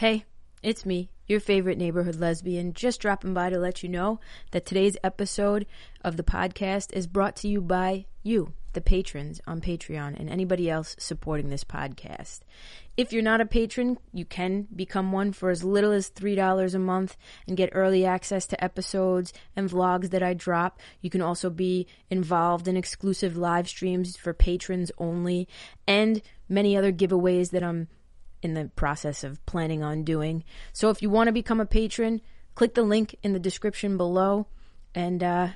Hey, it's me, your favorite neighborhood lesbian, just dropping by to let you know that today's episode of the podcast is brought to you by you, the patrons on Patreon, and anybody else supporting this podcast. If you're not a patron, you can become one for as little as $3 a month and get early access to episodes and vlogs that I drop. You can also be involved in exclusive live streams for patrons only and many other giveaways that I'm in the process of planning on doing. So if you want to become a patron, click the link in the description below and uh,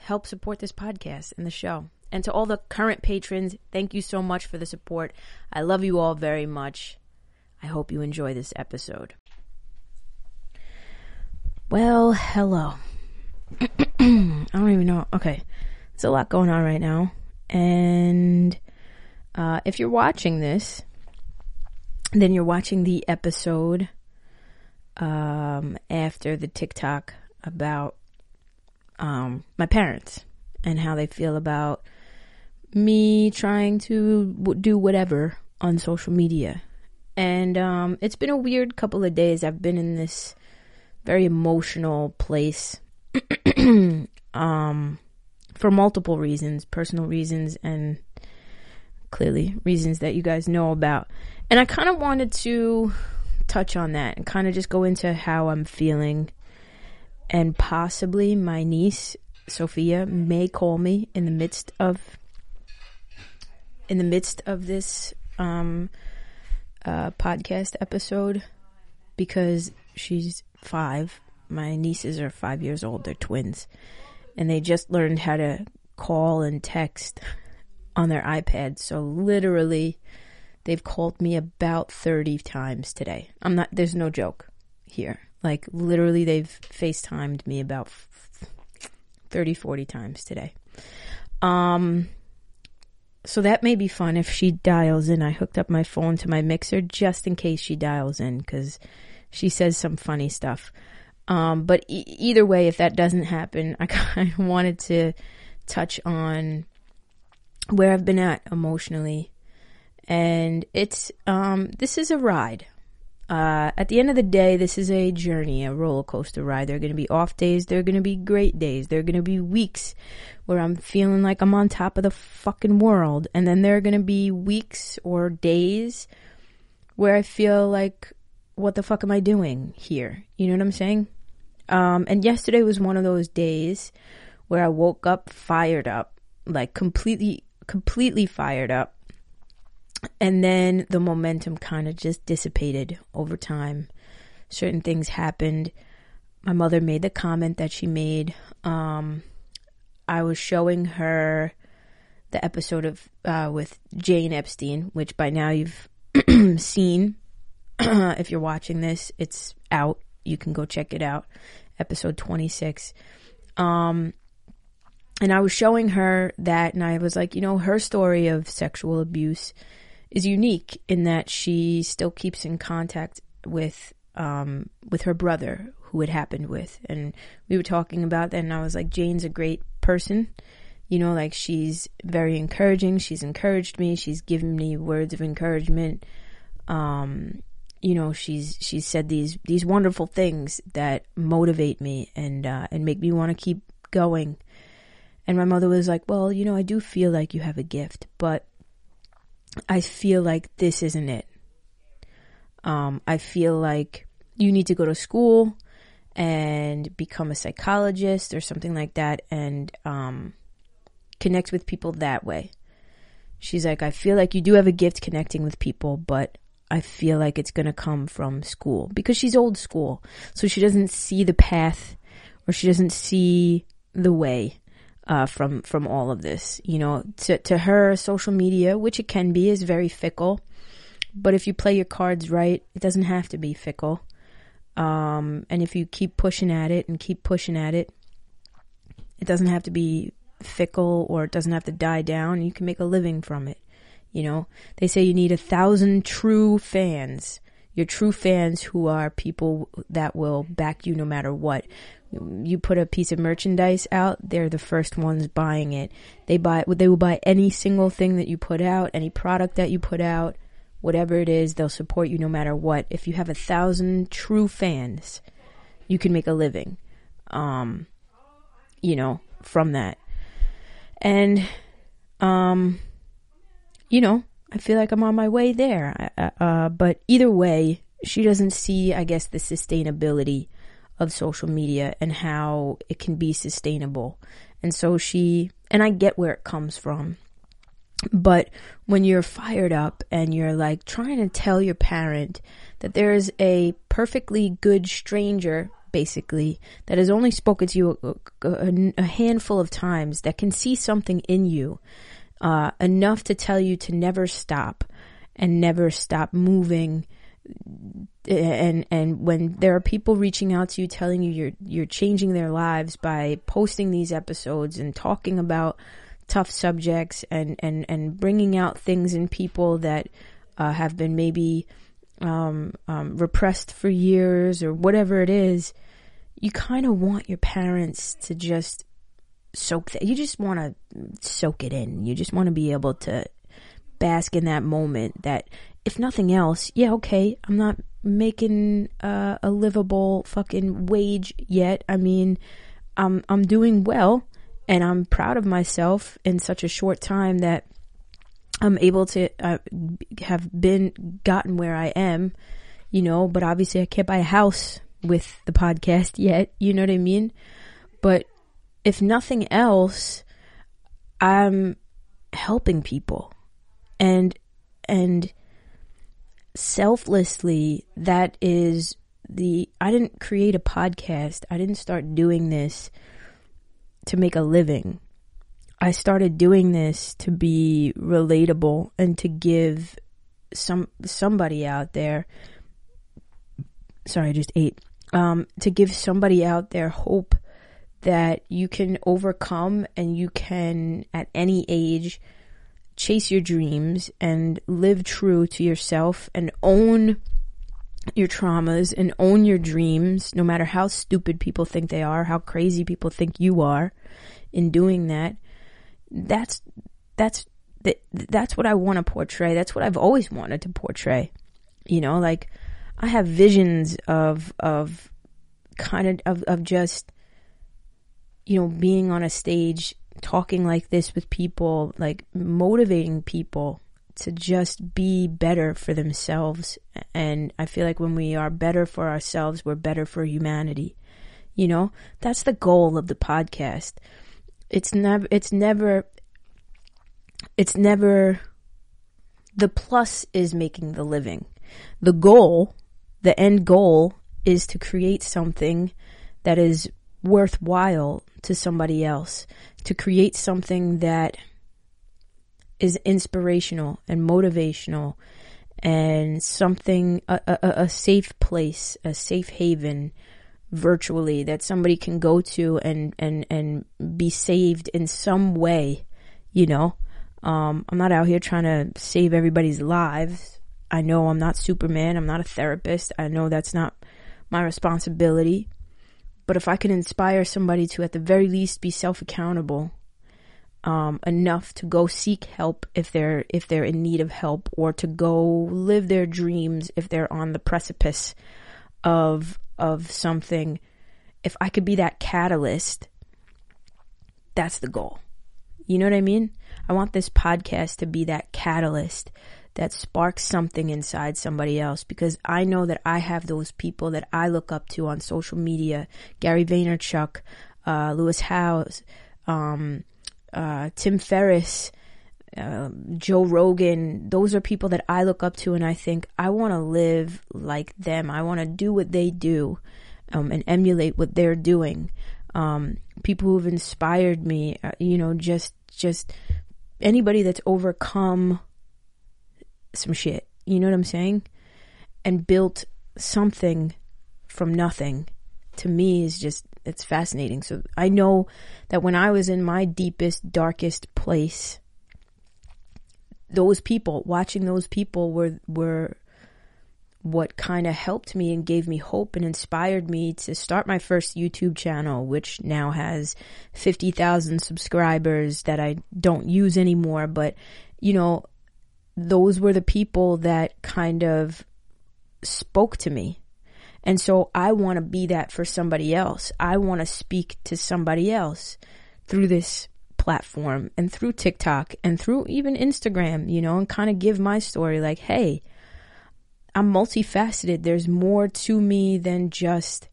help support this podcast and the show. And to all the current patrons, thank you so much for the support. I love you all very much. I hope you enjoy this episode. Well, hello. I don't even know. Okay. There's a lot going on right now. And uh, if you're watching this, then you're watching the episode um, after the TikTok about um, my parents and how they feel about me trying to w- do whatever on social media. And um, it's been a weird couple of days. I've been in this very emotional place um, for multiple reasons, personal reasons, and clearly reasons that you guys know about. And I kind of wanted to touch on that and kind of just go into how I'm feeling. And possibly my niece, Sophia, may call me in the midst of in the midst of this um, uh, podcast episode because she's five. My nieces are five years old. They're twins. And they just learned how to call and text on their iPad. So literally, they've called me about 30 times today. I'm not, there's no joke here. Like literally, they've FaceTimed me about 30, 40 times today. Um, so that may be fun if she dials in. I hooked up my phone to my mixer just in case she dials in because she says some funny stuff. Um, but e- either way, if that doesn't happen, I kind of wanted to touch on where I've been at emotionally. And it's, um, this is a ride. Uh, at the end of the day, this is a journey, a roller coaster ride. There are going to be off days. There are going to be great days. There are going to be weeks where I'm feeling like I'm on top of the fucking world. And then there are going to be weeks or days where I feel like, what the fuck am I doing here? You know what I'm saying? Um, and yesterday was one of those days where I woke up fired up, like completely, completely fired up. And then the momentum kind of just dissipated over time. Certain things happened. My mother made the comment that she made. Um, I was showing her the episode of uh, with Jane Epstein, which by now you've seen. if you're watching this, it's out. You can go check it out. Episode 26. Um, and I was showing her that, and I was like, you know, her story of sexual abuse is unique in that she still keeps in contact with um, with her brother who it happened with, and we were talking about that, and I was like, Jane's a great person. You know, like she's very encouraging. She's encouraged me. She's given me words of encouragement. Um, you know, she's she's said these these wonderful things that motivate me and uh, and make me want to keep going. And my mother was like, "Well, you know, I do feel like you have a gift, but I feel like this isn't it. Um, I feel like you need to go to school and become a psychologist or something like that and um, connect with people that way. She's like, I feel like you do have a gift connecting with people, but I feel like it's going to come from school because she's old school. So she doesn't see the path or she doesn't see the way uh, from from all of this. You know, to to her, social media, which it can be, is very fickle. But if you play your cards right, it doesn't have to be fickle. Um, and if you keep pushing at it and keep pushing at it, it doesn't have to be fickle or it doesn't have to die down. You can make a living from it. You know, they say you need a thousand true fans. Your true fans who are people that will back you no matter what you put a piece of merchandise out, they're the first ones buying it. They buy, they will buy any single thing that you put out, any product that you put out, whatever it is, they'll support you no matter what. If you have a thousand true fans, you can make a living, um, you know, from that. And, um, you know, I feel like I'm on my way there. Uh, but either way, she doesn't see, I guess, the sustainability of social media and how it can be sustainable. And so she, and I get where it comes from. But when you're fired up and you're like trying to tell your parent that there is a perfectly good stranger, basically, that has only spoken to you a, a, a handful of times, that can see something in you, uh, enough to tell you to never stop and never stop moving and and when there are people reaching out to you telling you you're you're changing their lives by posting these episodes and talking about tough subjects and and and bringing out things in people that uh, have been maybe um, um, repressed for years or whatever it is, you kind of want your parents to just soak that. You just want to soak it in. You just want to be able to bask in that moment. That if nothing else, yeah, okay, I'm not making uh, a livable fucking wage yet. I mean, I'm I'm doing well and I'm proud of myself in such a short time that I'm able to uh, have been gotten where I am, you know, but obviously I can't buy a house with the podcast yet, you know what I mean? But if nothing else, I'm helping people and, and selflessly, that is the, I didn't create a podcast. I didn't start doing this to make a living. I started doing this to be relatable and to give some somebody out there sorry I just ate um, to give somebody out there hope that you can overcome and you can at any age chase your dreams and live true to yourself and own your traumas and own your dreams, no matter how stupid people think they are, how crazy people think you are in doing that. That's, that's, that's what I want to portray. That's what I've always wanted to portray. You know, like I have visions of, of kind of, of, of just, you know, being on a stage, talking like this with people, like motivating people to just be better for themselves. And I feel like when we are better for ourselves, we're better for humanity. You know, that's the goal of the podcast. It's never, it's never, it's never, the plus is making the living. The goal, the end goal is to create something that is worthwhile to somebody else, to create something that is inspirational and motivational and something, a, a, a safe place, a safe haven virtually that somebody can go to and, and, and be saved in some way, you know? Um, I'm not out here trying to save everybody's lives. I know I'm not Superman. I'm not a therapist. I know that's not my responsibility. But if I can inspire somebody to at the very least be self accountable um, enough to go seek help if they're if they're in need of help, or to go live their dreams if they're on the precipice of of something. If I could be that catalyst, that's the goal. You know what I mean? I want this podcast to be that catalyst that sparks something inside somebody else because I know that I have those people that I look up to on social media Gary Vaynerchuk, uh, Lewis Howes, um, uh, Tim Ferriss, uh, Joe Rogan, those are people that I look up to and I think I want to live like them. I want to do what they do um, and emulate what they're doing. Um, people who've inspired me, uh, you know, just, just anybody that's overcome some shit. You know what I'm saying? And built something from nothing to me is just it's fascinating. So I know that when I was in my deepest, darkest place, those people, watching those people were, were what kind of helped me and gave me hope and inspired me to start my first YouTube channel, which now has 50,000 subscribers that I don't use anymore. But, you know, those were the people that kind of spoke to me. And so I want to be that for somebody else. I want to speak to somebody else through this platform and through TikTok and through even Instagram, you know, and kind of give my story like, hey, I'm multifaceted. There's more to me than just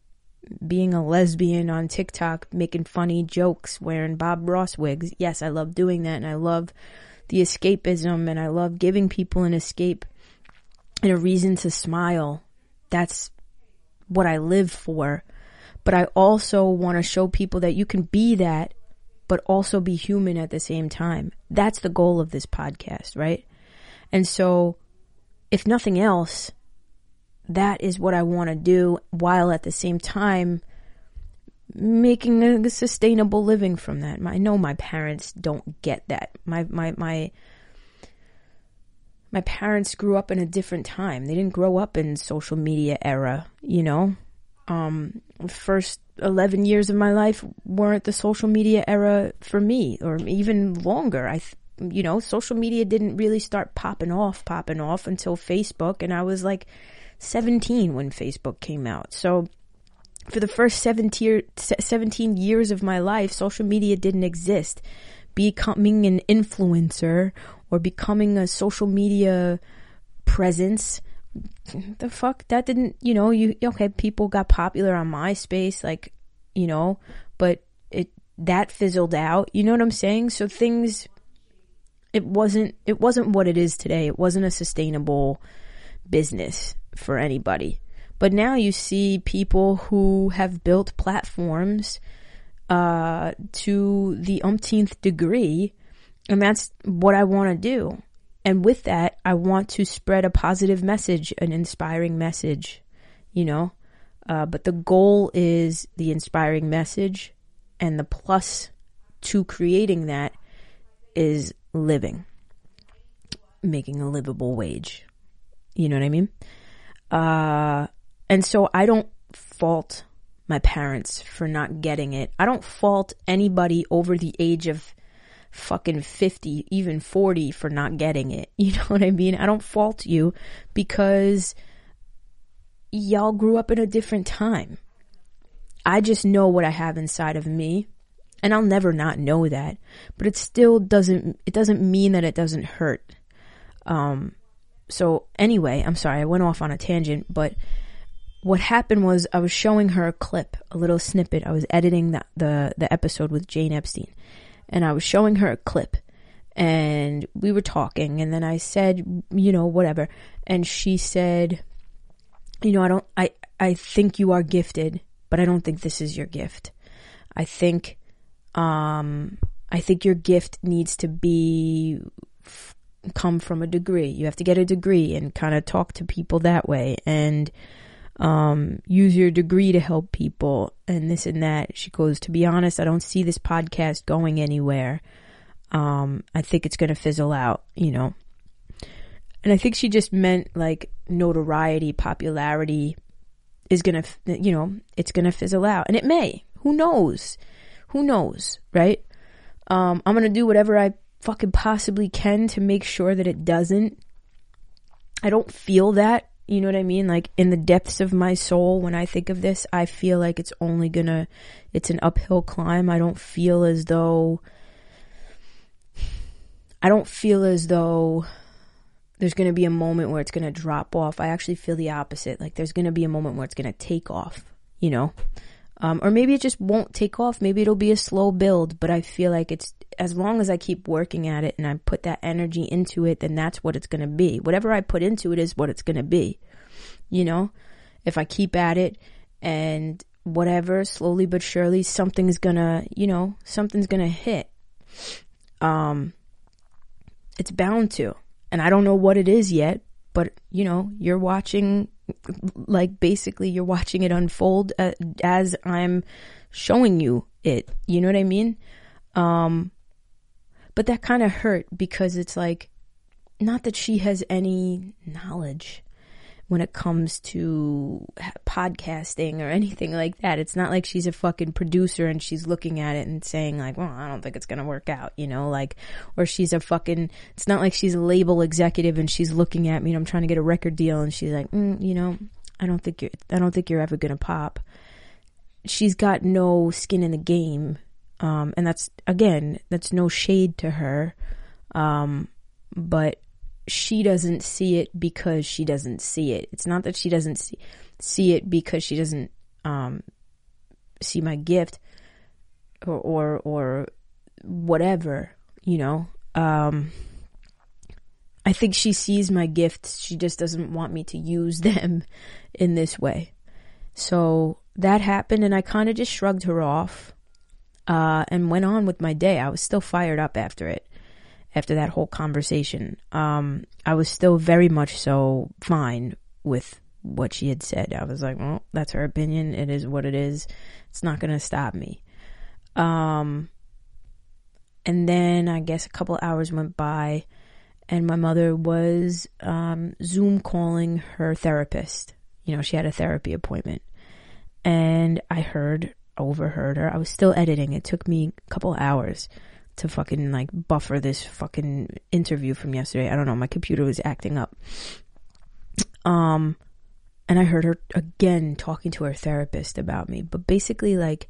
being a lesbian on TikTok, making funny jokes, wearing Bob Ross wigs. Yes, I love doing that and I love the escapism and I love giving people an escape and a reason to smile. That's what I live for. But I also want to show people that you can be that, but also be human at the same time. That's the goal of this podcast, right? And so, if nothing else, that is what I want to do while at the same time making a sustainable living from that. I know my parents don't get that. My my my my parents grew up in a different time. They didn't grow up in social media era, you know. Um first 11 years of my life weren't the social media era for me or even longer. I you know, social media didn't really start popping off popping off until Facebook and I was like 17 when Facebook came out. So for the first 17, 17 years of my life, social media didn't exist. Becoming an influencer or becoming a social media presence, the fuck, that didn't, you know, you, okay, people got popular on MySpace, like, you know, but it, that fizzled out. You know what I'm saying? So things, it wasn't, it wasn't what it is today. It wasn't a sustainable business for anybody. But now you see people who have built platforms uh, to the umpteenth degree, and that's what I want to do. And with that, I want to spread a positive message, an inspiring message, you know. Uh, but the goal is the inspiring message, and the plus to creating that is living, making a livable wage. You know what I mean? Uh, and so I don't fault my parents for not getting it. I don't fault anybody over the age of fucking 50, even 40 for not getting it. You know what I mean? I don't fault you because y'all grew up in a different time. I just know what I have inside of me and I'll never not know that, but it still doesn't it doesn't mean that it doesn't hurt. Um so anyway, I'm sorry, I went off on a tangent, but what happened was I was showing her a clip, a little snippet. I was editing the, the, the episode with Jane Epstein and I was showing her a clip and we were talking and then I said, you know, whatever. And she said, you know, I don't, I, I think you are gifted, but I don't think this is your gift. I think, um, I think your gift needs to be come from a degree. You have to get a degree and kind of talk to people that way and um, use your degree to help people and this and that. She goes, to be honest, I don't see this podcast going anywhere. Um, I think it's going to fizzle out, you know. And I think she just meant like notoriety, popularity is going to, you know, it's going to fizzle out. And it may. Who knows? Who knows, right? Um, I'm going to do whatever I fucking possibly can to make sure that it doesn't. I don't feel that, you know what I mean? Like in the depths of my soul, when I think of this, I feel like it's only gonna, it's an uphill climb. I don't feel as though, I don't feel as though there's gonna be a moment where it's gonna drop off. I actually feel the opposite. Like there's gonna be a moment where it's gonna take off, you know? Um, or maybe it just won't take off. Maybe it'll be a slow build, but I feel like it's as long as I keep working at it and I put that energy into it, then that's what it's going to be. Whatever I put into it is what it's going to be. You know, if I keep at it and whatever, slowly but surely, something's gonna, you know, something's gonna hit. Um, it's bound to. And I don't know what it is yet, but you know, you're watching like basically you're watching it unfold uh, as I'm showing you it. You know what I mean? Um, but that kind of hurt because it's like, not that she has any knowledge, when it comes to podcasting or anything like that. It's not like she's a fucking producer and she's looking at it and saying like, well, I don't think it's going to work out, you know, like, or she's a fucking, it's not like she's a label executive and she's looking at me and I'm trying to get a record deal and she's like, mm, you know, I don't think you're, I don't think you're ever going to pop. She's got no skin in the game. Um, and that's, again, that's no shade to her. Um, but she doesn't see it because she doesn't see it. It's not that she doesn't see, see it because she doesn't um, see my gift or or, or whatever, you know. Um, I think she sees my gifts. She just doesn't want me to use them in this way. So that happened, and I kind of just shrugged her off uh, and went on with my day. I was still fired up after it after that whole conversation. Um, I was still very much so fine with what she had said. I was like, well, that's her opinion. It is what it is. It's not going to stop me. Um, and then I guess a couple hours went by and my mother was um, Zoom calling her therapist. You know, she had a therapy appointment. And I heard, overheard her. I was still editing. It took me a couple hours to fucking like buffer this fucking interview from yesterday. I don't know, my computer was acting up. Um and I heard her again talking to her therapist about me, but basically like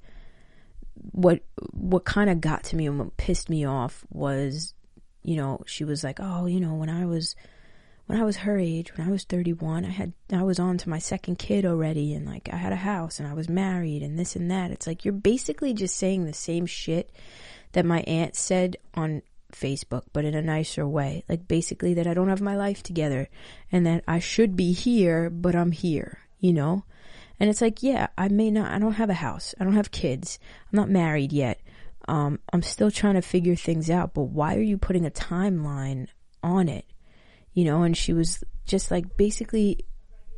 what what kind of got to me and what pissed me off was you know, she was like, "Oh, you know, when I was when I was her age, when I was 31, I had I was on to my second kid already and like I had a house and I was married and this and that." It's like you're basically just saying the same shit that my aunt said on Facebook, but in a nicer way. Like basically that I don't have my life together and that I should be here, but I'm here, you know? And it's like, yeah, I may not, I don't have a house. I don't have kids. I'm not married yet. Um, I'm still trying to figure things out, but why are you putting a timeline on it? You know, and she was just like basically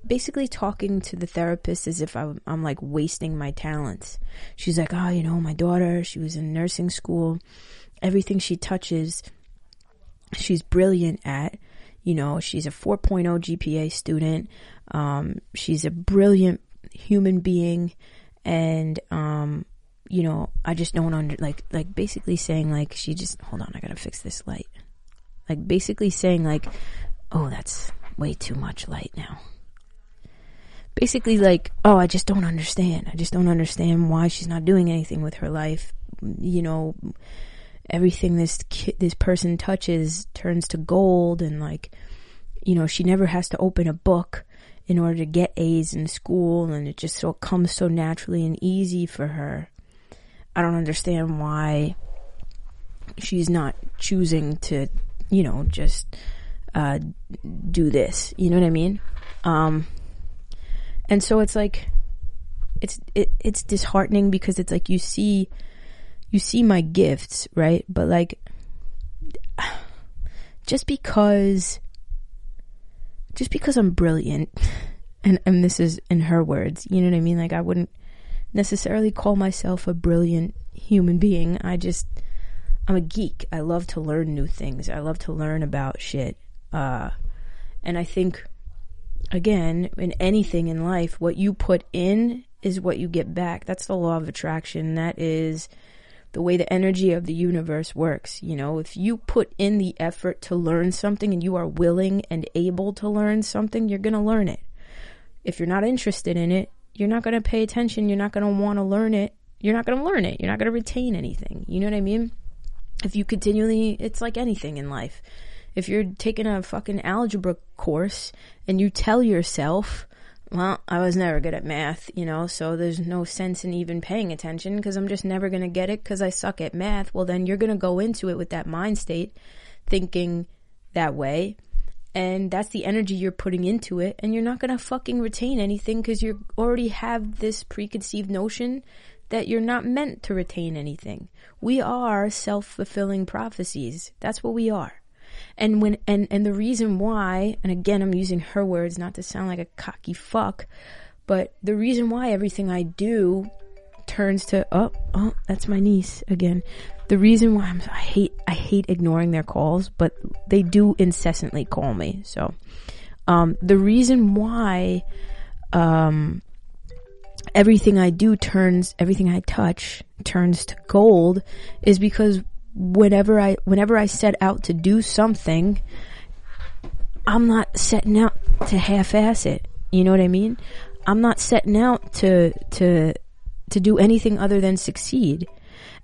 basically talking to the therapist as if I'm, I'm, like wasting my talents. She's like, oh, you know, my daughter, she was in nursing school. Everything she touches, she's brilliant at. You know, she's a 4.0 GPA student. Um, she's a brilliant human being. And, um, you know, I just don't under, like, like basically saying like, she just, hold on, I gotta fix this light. Like basically saying like, oh, that's way too much light now basically like, oh, I just don't understand. I just don't understand why she's not doing anything with her life. You know, everything this ki- this person touches turns to gold and like, you know, she never has to open a book in order to get A's in school and it just so comes so naturally and easy for her. I don't understand why she's not choosing to, you know, just uh, do this. You know what I mean? Um, and so it's like, it's, it, it's disheartening because it's like you see, you see my gifts, right? But like, just because, just because I'm brilliant, and, and this is in her words, you know what I mean? Like I wouldn't necessarily call myself a brilliant human being. I just, I'm a geek. I love to learn new things. I love to learn about shit. Uh, and I think again, in anything in life, what you put in is what you get back. That's the law of attraction. That is the way the energy of the universe works. You know, if you put in the effort to learn something and you are willing and able to learn something, you're going to learn it. If you're not interested in it, you're not going to pay attention. You're not going to want to learn it. You're not going to learn it. You're not going to retain anything. You know what I mean? If you continually, it's like anything in life if you're taking a fucking algebra course and you tell yourself, well, I was never good at math, you know, so there's no sense in even paying attention because I'm just never going to get it because I suck at math. Well, then you're going to go into it with that mind state thinking that way. And that's the energy you're putting into it. And you're not going to fucking retain anything because you already have this preconceived notion that you're not meant to retain anything. We are self fulfilling prophecies. That's what we are. And when and and the reason why, and again I'm using her words not to sound like a cocky fuck, but the reason why everything I do turns to oh oh that's my niece again. The reason why I'm I hate I hate ignoring their calls, but they do incessantly call me. So Um, the reason why, um, everything I do turns, everything I touch turns to gold is because whenever I, whenever I set out to do something, I'm not setting out to half-ass it. You know what I mean? I'm not setting out to, to, to do anything other than succeed.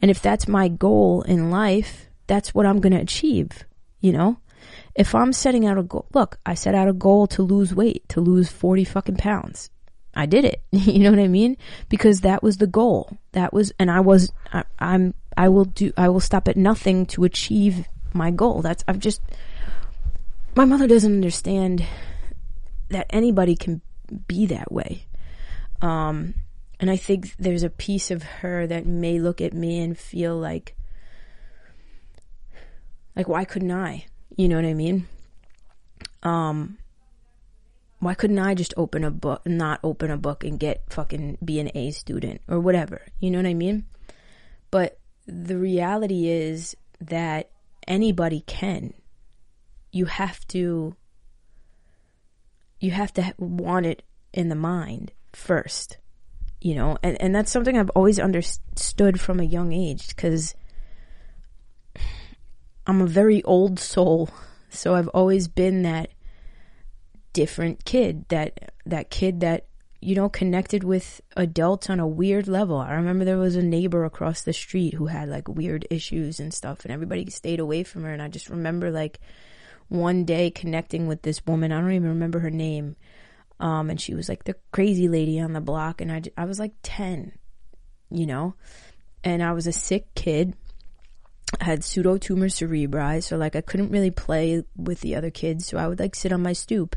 And if that's my goal in life, that's what I'm going to achieve. You know, if I'm setting out a goal, look, I set out a goal to lose weight, to lose 40 fucking pounds. I did it. you know what I mean? Because that was the goal. That was, and I was, I, I'm, I will do, I will stop at nothing to achieve my goal. That's, I've just, my mother doesn't understand that anybody can be that way. Um, and I think there's a piece of her that may look at me and feel like, like, why couldn't I? You know what I mean? Um, why couldn't I just open a book, not open a book and get fucking be an A student or whatever? You know what I mean? But the reality is that anybody can. You have to, you have to want it in the mind first, you know, and, and that's something I've always understood from a young age because I'm a very old soul, so I've always been that different kid, that that kid that you know connected with adults on a weird level. I remember there was a neighbor across the street who had like weird issues and stuff and everybody stayed away from her and I just remember like one day connecting with this woman. I don't even remember her name. Um, and she was like the crazy lady on the block and I, I was like 10, you know, and I was a sick kid I had pseudotumor cerebri, so like I couldn't really play with the other kids, so I would like sit on my stoop.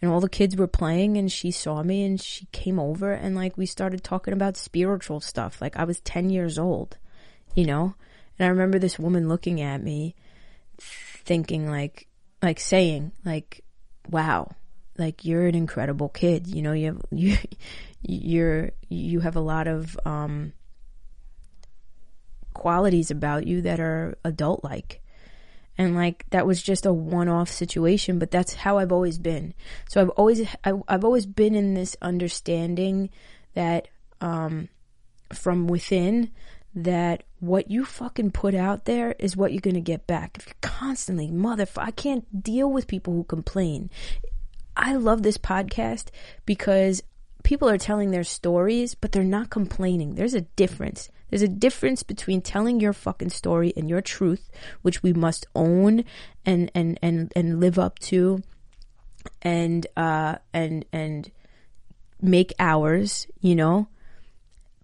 And all the kids were playing and she saw me and she came over and like we started talking about spiritual stuff. Like I was 10 years old, you know? And I remember this woman looking at me thinking like like saying like wow, like you're an incredible kid, you know, you have you you're you have a lot of um qualities about you that are adult like. And like that was just a one-off situation, but that's how I've always been. So I've always I, have always been in this understanding that um, from within that what you fucking put out there is what you're gonna get back. If you're constantly motherfucker, I can't deal with people who complain. I love this podcast because people are telling their stories, but they're not complaining. There's a difference. There's a difference between telling your fucking story and your truth, which we must own and and and and live up to, and uh and and make ours, you know.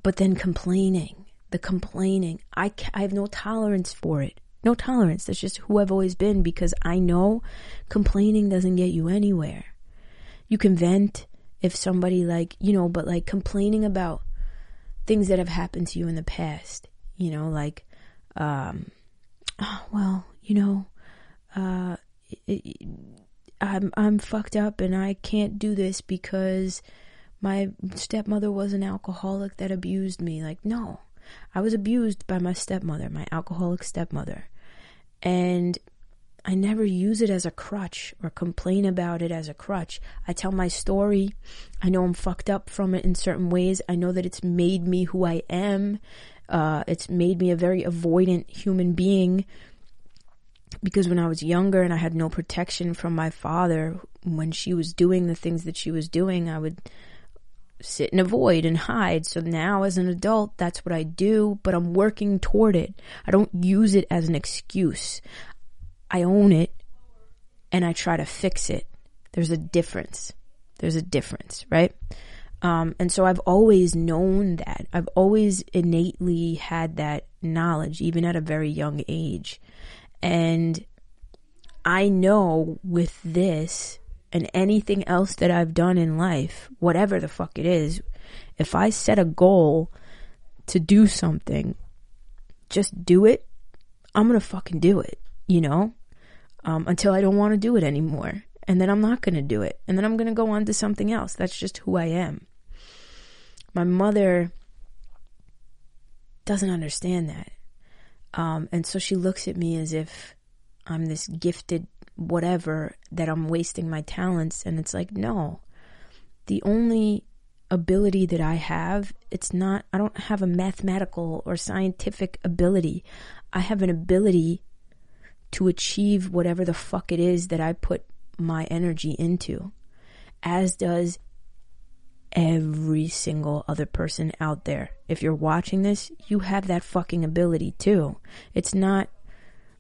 But then complaining, the complaining, I I have no tolerance for it. No tolerance. That's just who I've always been because I know complaining doesn't get you anywhere. You can vent if somebody like, you know, but like complaining about things that have happened to you in the past, you know, like, um, oh, well, you know, uh, it, I'm, I'm fucked up and I can't do this because my stepmother was an alcoholic that abused me. Like, no, I was abused by my stepmother, my alcoholic stepmother. And I never use it as a crutch or complain about it as a crutch. I tell my story. I know I'm fucked up from it in certain ways. I know that it's made me who I am. Uh, it's made me a very avoidant human being because when I was younger and I had no protection from my father, when she was doing the things that she was doing, I would sit and avoid and hide. So now as an adult, that's what I do, but I'm working toward it. I don't use it as an excuse. I own it and I try to fix it. There's a difference. There's a difference, right? Um, and so I've always known that. I've always innately had that knowledge, even at a very young age. And I know with this and anything else that I've done in life, whatever the fuck it is, if I set a goal to do something, just do it, I'm gonna fucking do it, you know? um, until I don't want to do it anymore. And then I'm not going to do it. And then I'm going to go on to something else. That's just who I am. My mother doesn't understand that. Um, and so she looks at me as if I'm this gifted whatever that I'm wasting my talents and it's like no the only ability that I have it's not I don't have a mathematical or scientific ability I have an ability to achieve whatever the fuck it is that I put my energy into as does every single other person out there. If you're watching this, you have that fucking ability too. It's not,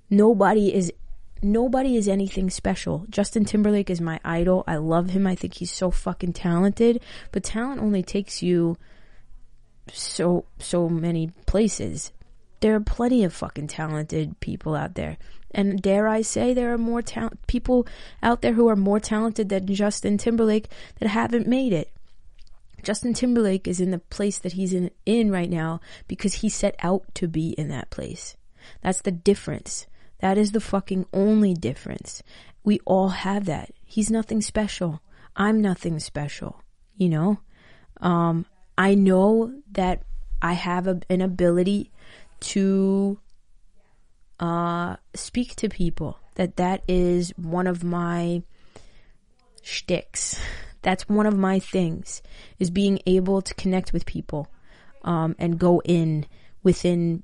nobody is, nobody is anything special. Justin Timberlake is my idol. I love him. I think he's so fucking talented, but talent only takes you so, so many places. There are plenty of fucking talented people out there. And dare I say, there are more talent people out there who are more talented than Justin Timberlake that haven't made it. Justin Timberlake is in the place that he's in, in right now because he set out to be in that place. That's the difference. That is the fucking only difference. We all have that. He's nothing special. I'm nothing special. You know? Um, I know that I have a, an ability to uh, speak to people. That that is one of my shticks. That's one of my things is being able to connect with people um, and go in within.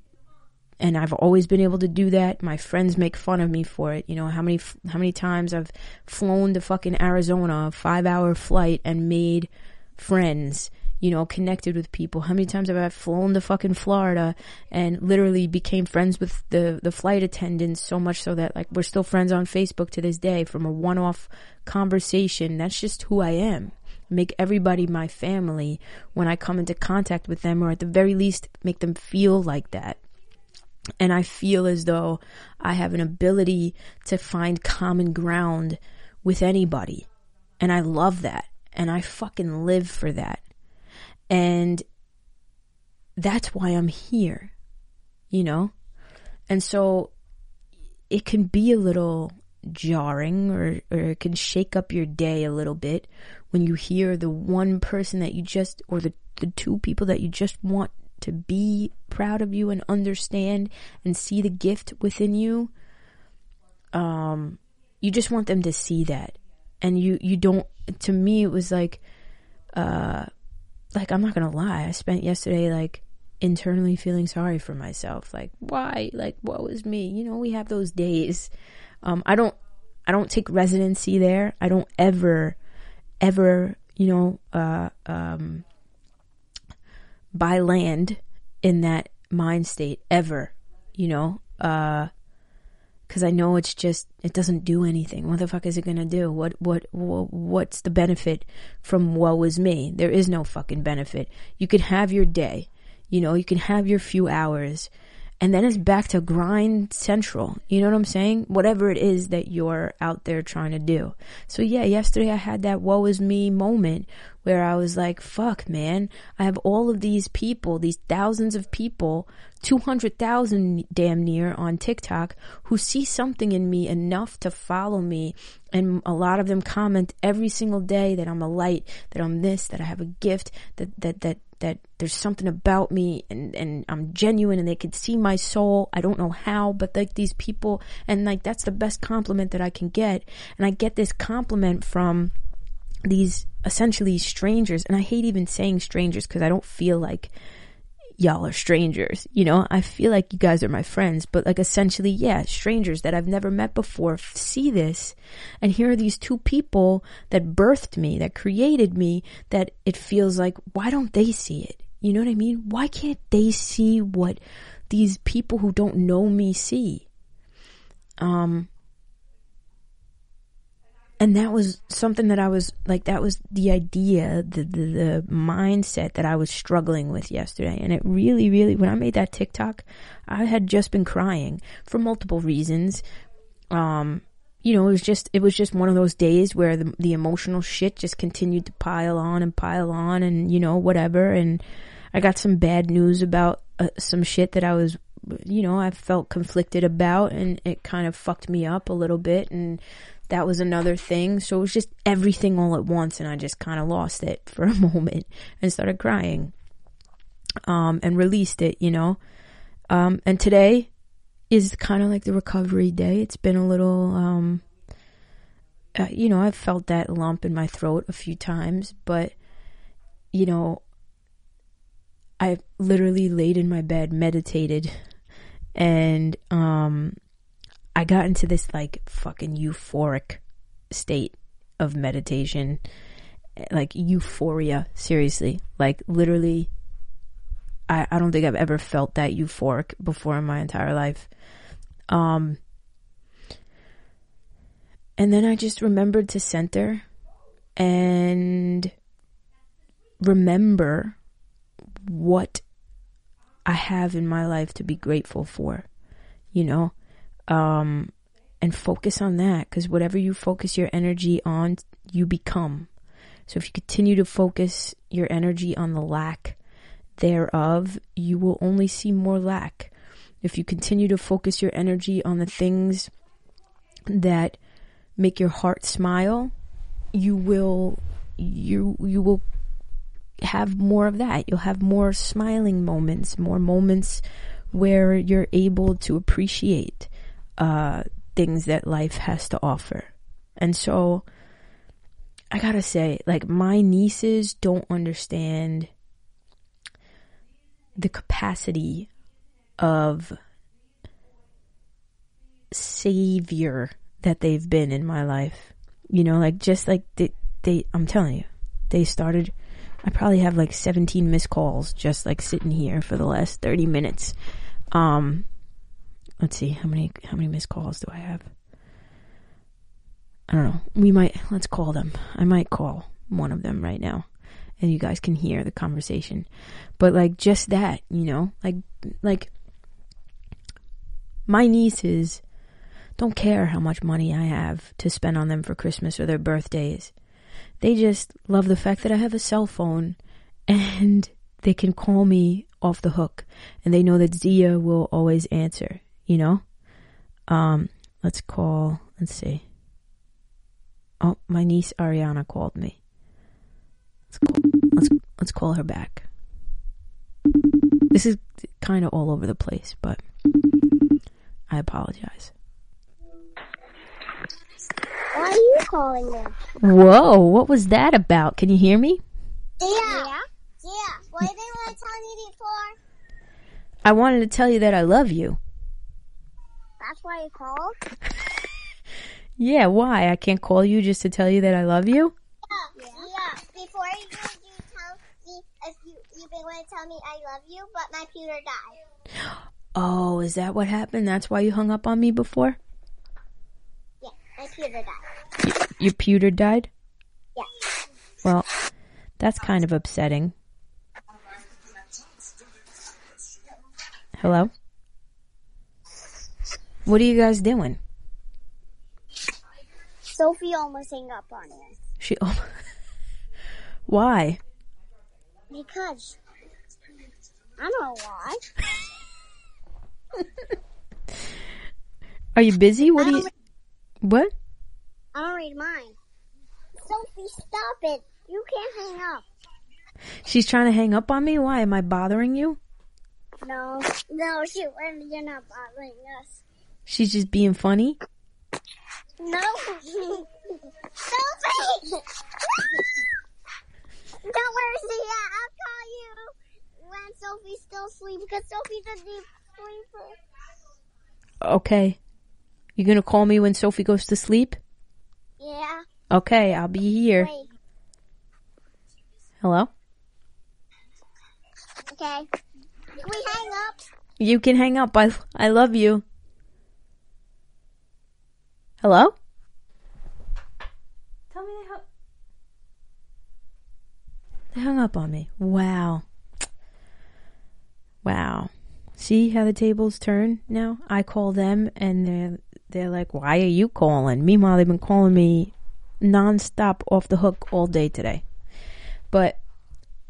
And I've always been able to do that. My friends make fun of me for it. You know how many how many times I've flown to fucking Arizona, five hour flight, and made friends you know, connected with people. How many times have I flown to fucking Florida and literally became friends with the, the flight attendants so much so that like we're still friends on Facebook to this day from a one off conversation. That's just who I am. Make everybody my family when I come into contact with them or at the very least make them feel like that. And I feel as though I have an ability to find common ground with anybody. And I love that. And I fucking live for that. And that's why I'm here, you know? And so it can be a little jarring or, or it can shake up your day a little bit when you hear the one person that you just, or the, the two people that you just want to be proud of you and understand and see the gift within you. Um, you just want them to see that. And you, you don't, to me, it was like, uh, like I'm not gonna lie, I spent yesterday like internally feeling sorry for myself. Like, why? Like, what was me? You know, we have those days. Um, I don't, I don't take residency there. I don't ever, ever, you know, uh, um, buy land in that mind state ever. You know, uh, because I know it's just it doesn't do anything. What the fuck is it gonna do? What what, what what's the benefit from woe is me? There is no fucking benefit. You can have your day, you know, you can have your few hours, and then it's back to grind central. You know what I'm saying? Whatever it is that you're out there trying to do. So yeah, yesterday I had that woe is me moment where I was like, fuck man, I have all of these people, these thousands of people 200,000 damn near on TikTok who see something in me enough to follow me. And a lot of them comment every single day that I'm a light, that I'm this, that I have a gift, that, that, that, that there's something about me and, and I'm genuine and they could see my soul. I don't know how, but like these people, and like that's the best compliment that I can get. And I get this compliment from these essentially strangers. And I hate even saying strangers because I don't feel like y'all are strangers. You know, I feel like you guys are my friends, but like essentially, yeah, strangers that I've never met before see this. And here are these two people that birthed me, that created me, that it feels like, why don't they see it? You know what I mean? Why can't they see what these people who don't know me see? Um, and that was something that I was like that was the idea the, the, the mindset that I was struggling with yesterday. And it really really when I made that TikTok I had just been crying for multiple reasons. Um you know it was just it was just one of those days where the the emotional shit just continued to pile on and pile on and you know whatever. And I got some bad news about uh, some shit that I was you know I felt conflicted about and it kind of fucked me up a little bit. And that was another thing. So it was just everything all at once, and I just kind of lost it for a moment and started crying. Um, and released it, you know. Um, and today is kind of like the recovery day. It's been a little, um, uh, you know, I've felt that lump in my throat a few times, but, you know, I literally laid in my bed, meditated, and, um, I got into this like fucking euphoric state of meditation, like euphoria, seriously, like literally. I, I don't think I've ever felt that euphoric before in my entire life. Um, and then I just remembered to center and remember what I have in my life to be grateful for, you know, um, and focus on that because whatever you focus your energy on, you become. So if you continue to focus your energy on the lack thereof, you will only see more lack. If you continue to focus your energy on the things that make your heart smile, you will you you will have more of that. You'll have more smiling moments, more moments where you're able to appreciate uh, things that life has to offer. And so I gotta say, like, my nieces don't understand the capacity of savior that they've been in my life. You know, like just like they, they I'm telling you, they started I probably have like 17 missed calls just like sitting here for the last 30 minutes. Um let's see how many how many missed calls do I have? I don't know. We might let's call them. I might call one of them right now and you guys can hear the conversation. But like just that, you know, like like my nieces don't care how much money I have to spend on them for Christmas or their birthdays. They just love the fact that I have a cell phone and they can call me off the hook and they know that Zia will always answer, you know? Um, let's call, let's see. Oh, my niece Ariana called me. Let's call, let's, let's call her back. This is kind of all over the place, but I apologize. Why are you calling me? Whoa, what was that about? Can you hear me? Yeah. Yeah. Yeah. What did you want tell me before? I wanted to tell you that I love you. That's why you called? Yeah, why? I can't call you just to tell you that I love you? Yeah. Yeah. Before you, you tell me if you you've been going to tell me I love you, but my computer died. Oh, is that what happened? That's why you hung up on me before? Yeah, my computer died. Your pewter died? Yeah. Well, that's kind of upsetting. Hello? What are you guys doing? Sophie almost hung up on you. She. Oh, why? Because I don't know why. Are you busy? What I do you? What? I don't read mine. Sophie, stop it. You can't hang up. She's trying to hang up on me. Why? Am I bothering you? No. No, she, you're not bothering us. She's just being funny. No. Sophie! Don't worry, Sia. I'll call you when Sophie's still asleep because Sophie's a deep sleeper. Okay. You gonna call me when Sophie goes to sleep? Yeah. Okay, I'll be here. Wait. Hello? Okay. Can we hang up? You can hang up. I I love you. Hello? Tell me they hung. They hung up on me. Wow. Wow. See how the tables turn now? I call them and they're they're like, "Why are you calling?" Meanwhile, they've been calling me nonstop off the hook all day today. But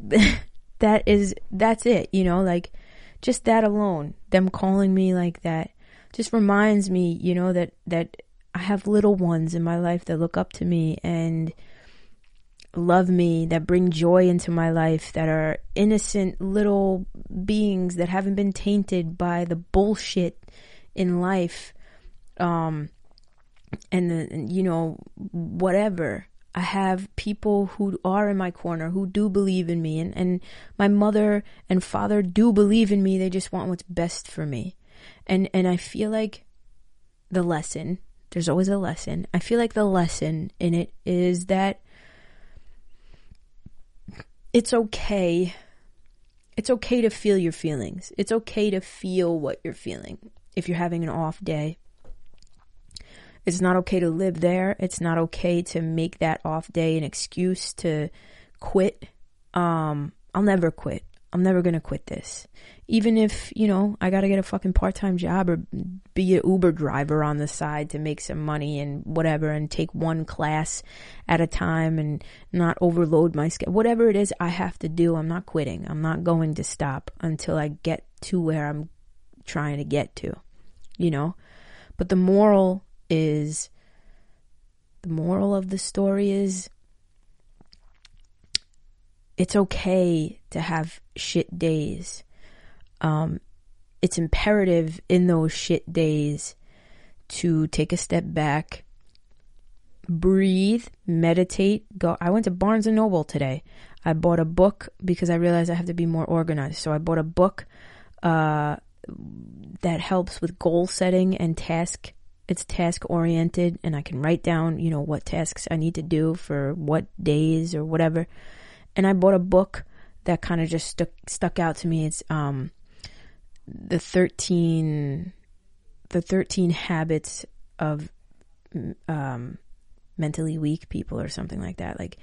that is that's it, you know, like just that alone, them calling me like that just reminds me, you know, that that I have little ones in my life that look up to me and love me, that bring joy into my life, that are innocent little beings that haven't been tainted by the bullshit in life. Um and then you know whatever I have people who are in my corner who do believe in me and, and my mother and father do believe in me. They just want what's best for me. And and I feel like the lesson, there's always a lesson. I feel like the lesson in it is that it's okay. It's okay to feel your feelings. It's okay to feel what you're feeling. If you're having an off day, it's not okay to live there. It's not okay to make that off day an excuse to quit. Um, I'll never quit. I'm never gonna quit this. Even if, you know, I gotta get a fucking part time job or be an Uber driver on the side to make some money and whatever and take one class at a time and not overload my schedule. Whatever it is I have to do, I'm not quitting. I'm not going to stop until I get to where I'm trying to get to, you know? But the moral is the moral of the story is it's okay to have shit days. Um, it's imperative in those shit days to take a step back, breathe, meditate, go. I went to Barnes and Noble today. I bought a book because I realized I have to be more organized. So I bought a book uh, that helps with goal setting and task it's task oriented and I can write down, you know, what tasks I need to do for what days or whatever. And I bought a book that kind of just stuck stuck out to me. It's um the 13 the 13 habits of um mentally weak people or something like that. Like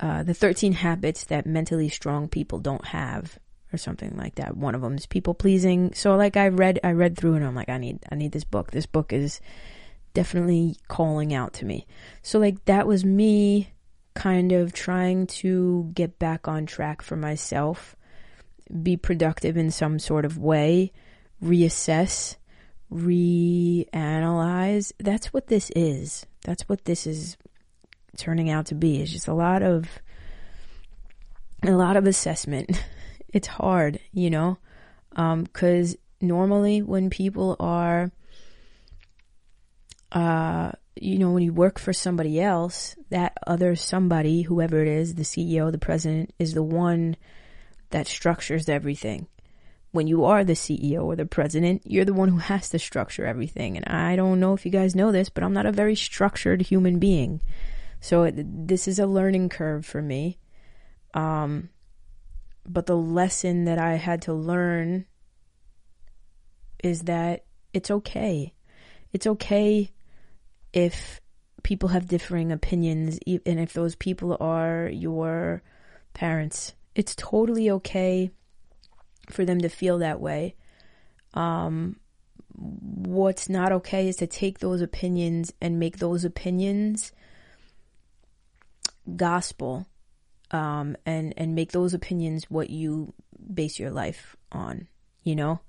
uh the 13 habits that mentally strong people don't have or something like that. One of them is people pleasing. So like I read I read through and I'm like I need I need this book. This book is definitely calling out to me. So like that was me kind of trying to get back on track for myself, be productive in some sort of way, reassess, reanalyze. That's what this is. That's what this is turning out to be. It's just a lot of a lot of assessment. it's hard, you know, because um, normally when people are, uh, you know, when you work for somebody else, that other somebody, whoever it is, the CEO, the president, is the one that structures everything. When you are the CEO or the president, you're the one who has to structure everything. And I don't know if you guys know this, but I'm not a very structured human being. So it, this is a learning curve for me. Um, but the lesson that I had to learn is that it's okay. It's okay if people have differing opinions, and if those people are your parents. It's totally okay for them to feel that way. Um, what's not okay is to take those opinions and make those opinions gospel um, and and make those opinions what you base your life on. You know,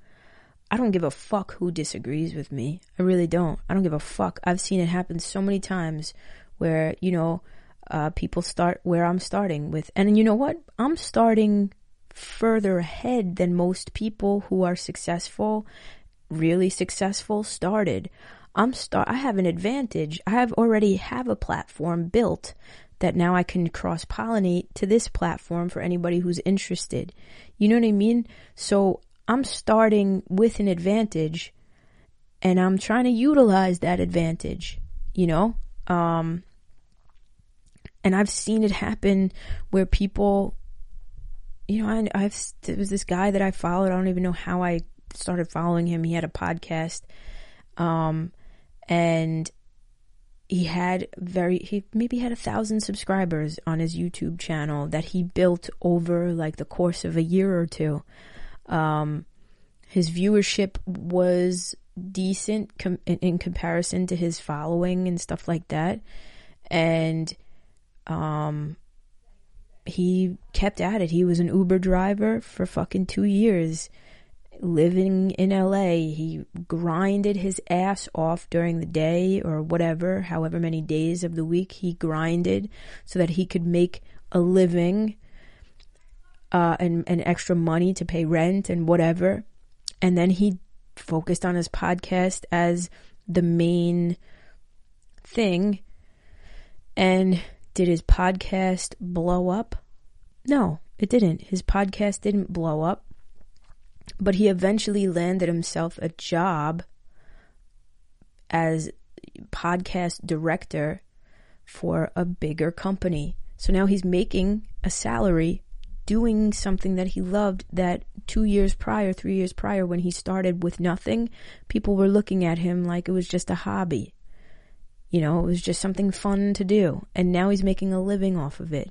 I don't give a fuck who disagrees with me. I really don't. I don't give a fuck. I've seen it happen so many times where you know uh, people start where I'm starting with, and you know what? I'm starting further ahead than most people who are successful, really successful, started. I'm start. I have an advantage. I have already have a platform built that now I can cross pollinate to this platform for anybody who's interested. You know what I mean? So I'm starting with an advantage and I'm trying to utilize that advantage, you know? Um, and I've seen it happen where people, you know, I, I've, there was this guy that I followed. I don't even know how I started following him. He had a podcast. Um, and he had very he maybe had a thousand subscribers on his YouTube channel that he built over like the course of a year or two. Um, his viewership was decent com- in comparison to his following and stuff like that, and um, he kept at it. He was an Uber driver for fucking two years living in LA, he grinded his ass off during the day or whatever, however many days of the week he grinded so that he could make a living uh, and, and extra money to pay rent and whatever. And then he focused on his podcast as the main thing. And did his podcast blow up? No, it didn't. His podcast didn't blow up. But he eventually landed himself a job as podcast director for a bigger company. So now he's making a salary doing something that he loved that two years prior, three years prior, when he started with nothing, people were looking at him like it was just a hobby. You know, it was just something fun to do. And now he's making a living off of it.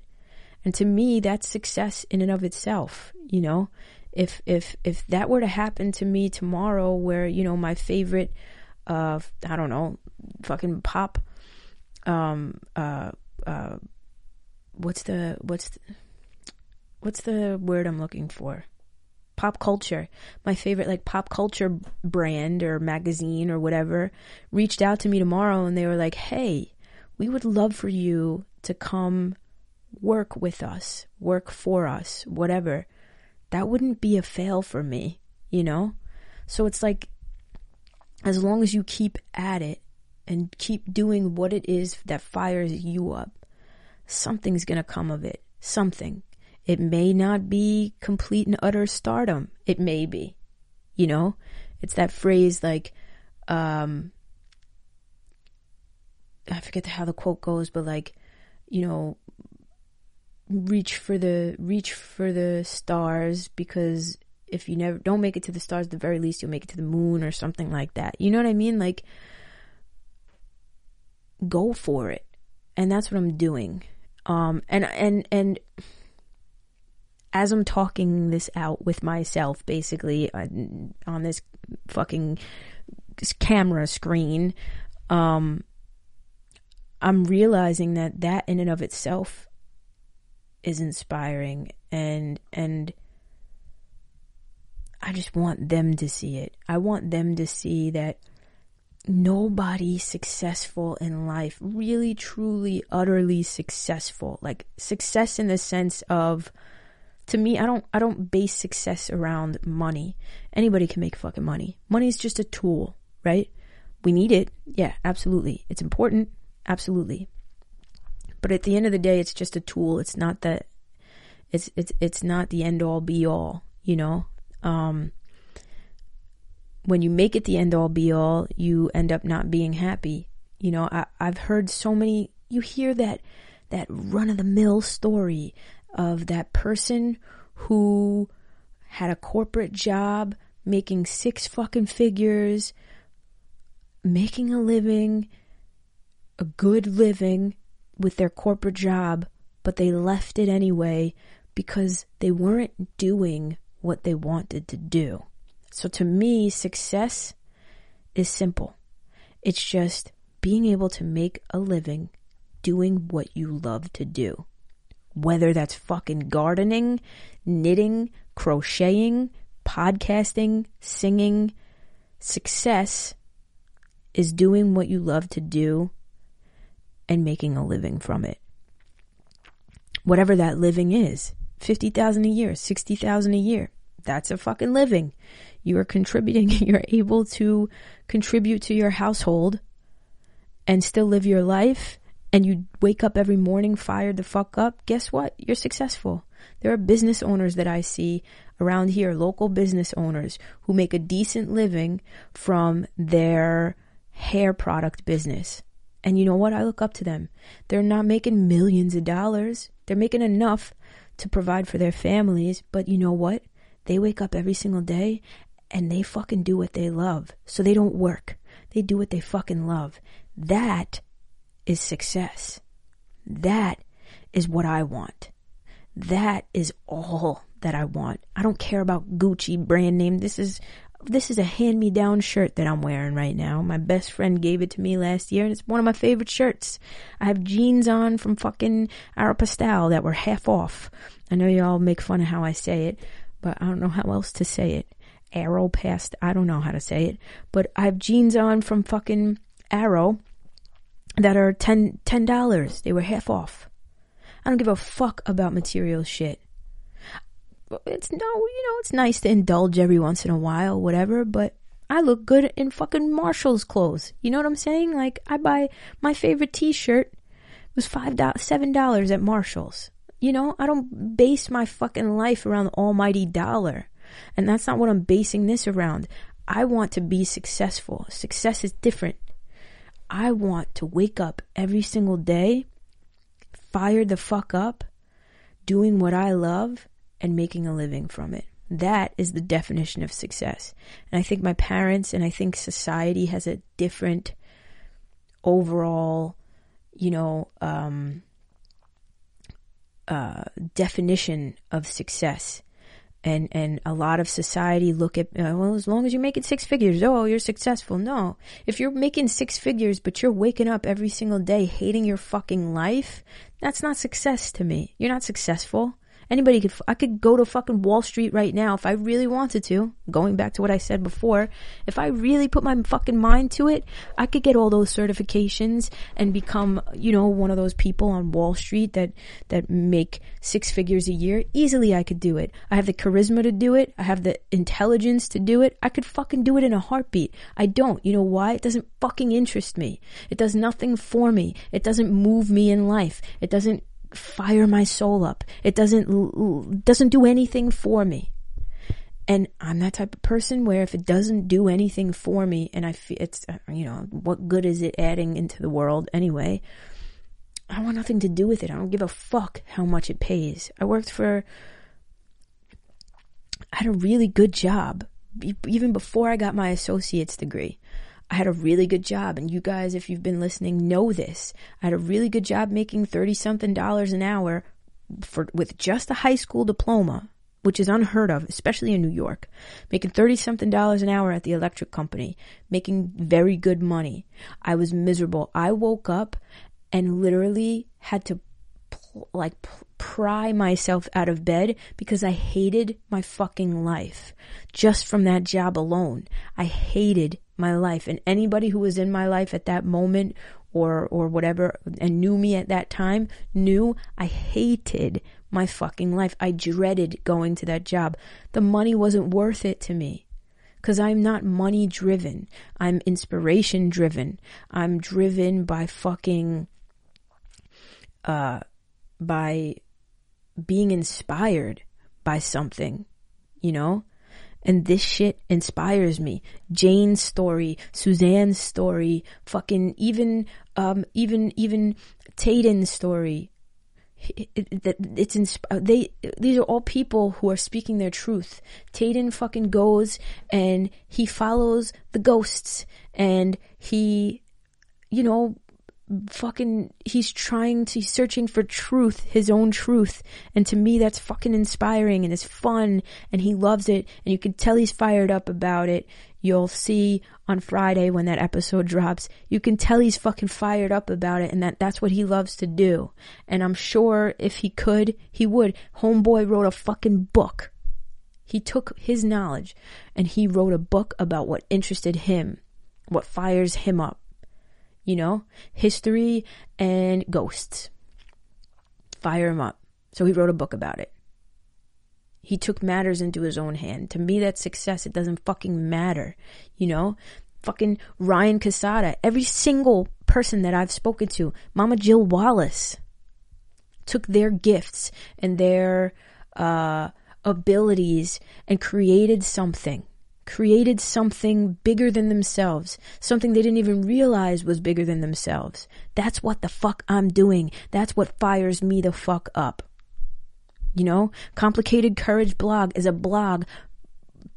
And to me, that's success in and of itself. You know, if, if, if that were to happen to me tomorrow where, you know, my favorite, uh, I don't know, fucking pop, um, uh, uh, what's the, what's the, what's the word I'm looking for? Pop culture. My favorite like pop culture brand or magazine or whatever reached out to me tomorrow and they were like, "Hey, we would love for you to come work with us, work for us, whatever." That wouldn't be a fail for me, you know? So it's like as long as you keep at it and keep doing what it is that fires you up, something's going to come of it. Something. It may not be complete and utter stardom. It may be. You know? It's that phrase like, um, I forget how the quote goes, but like, you know, reach for the reach for the stars because if you never don't make it to the stars, at the very least you'll make it to the moon or something like that. You know what I mean? Like, go for it, and that's what I'm doing. Um, and and and as I'm talking this out with myself, basically uh, on this fucking camera screen, um, I'm realizing that that in and of itself is inspiring, and and I just want them to see it. I want them to see that nobody successful in life, really, truly, utterly successful, like success in the sense of to me, I don't I don't base success around money. Anybody can make fucking money. Money is just a tool, right? We need it. Yeah, absolutely. It's important. Absolutely. But at the end of the day, it's just a tool. It's not that it's it's it's not the end all be all, you know? Um when you make it the end all be all, you end up not being happy. You know, I, I've heard so many you hear that that run of the mill story of that person who had a corporate job, making six fucking figures, making a living, a good living with their corporate job, but they left it anyway because they weren't doing what they wanted to do. So to me, success is simple. It's just being able to make a living doing what you love to do whether that's fucking gardening, knitting, crocheting, podcasting, singing. Success is doing what you love to do and making a living from it. Whatever that living is. 50,000 a year, 60,000 a year. That's a fucking living. You are contributing, you're able to contribute to your household and still live your life and you wake up every morning fired the fuck up, guess what? You're successful. There are business owners that I see around here, local business owners who make a decent living from their hair product business. And you know what? I look up to them. They're not making millions of dollars. They're making enough to provide for their families. But you know what? They wake up every single day and they fucking do what they love. So they don't work. They do what they fucking love. That is success. That is what I want. That is all that I want. I don't care about Gucci brand name. This is this is a hand me down shirt that I'm wearing right now. My best friend gave it to me last year and it's one of my favorite shirts. I have jeans on from fucking Aeropostale that were half off. I know y'all make fun of how I say it, but I don't know how else to say it. Aeropast, I don't know how to say it, but I have jeans on from fucking Arrow that are ten ten dollars. They were half off. I don't give a fuck about material shit. It's no, you know, it's nice to indulge every once in a while, whatever, but I look good in fucking Marshall's clothes. You know what I'm saying? Like I buy my favorite t-shirt It was five dollars, seven dollars at Marshall's. You know, I don't base my fucking life around the almighty dollar. And that's not what I'm basing this around. I want to be successful. Success is different. I want to wake up every single day, fired the fuck up, doing what I love, and making a living from it. That is the definition of success. And I think my parents and I think society has a different overall, you know, um, uh, definition of success. And, and a lot of society look at, uh, well, as long as you're making six figures, oh, you're successful. No. If you're making six figures, but you're waking up every single day hating your fucking life, that's not success to me. You're not successful. Anybody could, I could go to fucking Wall Street right now if I really wanted to. Going back to what I said before, if I really put my fucking mind to it, I could get all those certifications and become, you know, one of those people on Wall Street that, that make six figures a year. Easily I could do it. I have the charisma to do it. I have the intelligence to do it. I could fucking do it in a heartbeat. I don't. You know why? It doesn't fucking interest me. It does nothing for me. It doesn't move me in life. It doesn't fire my soul up. It doesn't doesn't do anything for me. And I'm that type of person where if it doesn't do anything for me and I feel it's uh, you know, what good is it adding into the world anyway? I want nothing to do with it. I don't give a fuck how much it pays. I worked for I had a really good job even before I got my associate's degree. I had a really good job. And you guys, if you've been listening, know this. I had a really good job making 30 something dollars an hour for, with just a high school diploma, which is unheard of, especially in New York. Making 30 something dollars an hour at the electric company, making very good money. I was miserable. I woke up and literally had to like pry myself out of bed because I hated my fucking life. Just from that job alone, I hated my life. And anybody who was in my life at that moment or, or whatever and knew me at that time knew I hated my fucking life. I dreaded going to that job. The money wasn't worth it to me because I'm not money driven. I'm inspiration driven. I'm driven by fucking, uh, by being inspired by something, you know? And this shit inspires me. Jane's story, Suzanne's story, fucking even, um, even, even Tayden's story. That it's insp- they these are all people who are speaking their truth. Tayden fucking goes and he follows the ghosts and he you know fucking he's trying to he's searching for truth his own truth. And to me that's fucking inspiring and it's fun and he loves it. And you can tell he's fired up about it. You'll see on friday when that episode drops you can tell he's fucking fired up about it and that that's what he loves to do. And i'm sure if he could he would. Homeboy wrote a fucking book. He took his knowledge and he wrote a book about what interested him what fires him up you know, history and ghosts. Fire him up. So he wrote a book about it. He took matters into his own hand. To me, that's success. It doesn't fucking matter. You know? Fucking Ryan Casada. Every single person that I've spoken to, Mama Jill Wallace, took their gifts and their uh, abilities and created something created something bigger than themselves, something they didn't even realize was bigger than themselves. That's what the fuck I'm doing. That's what fires me the fuck up. You know, Complicated Courage blog is a blog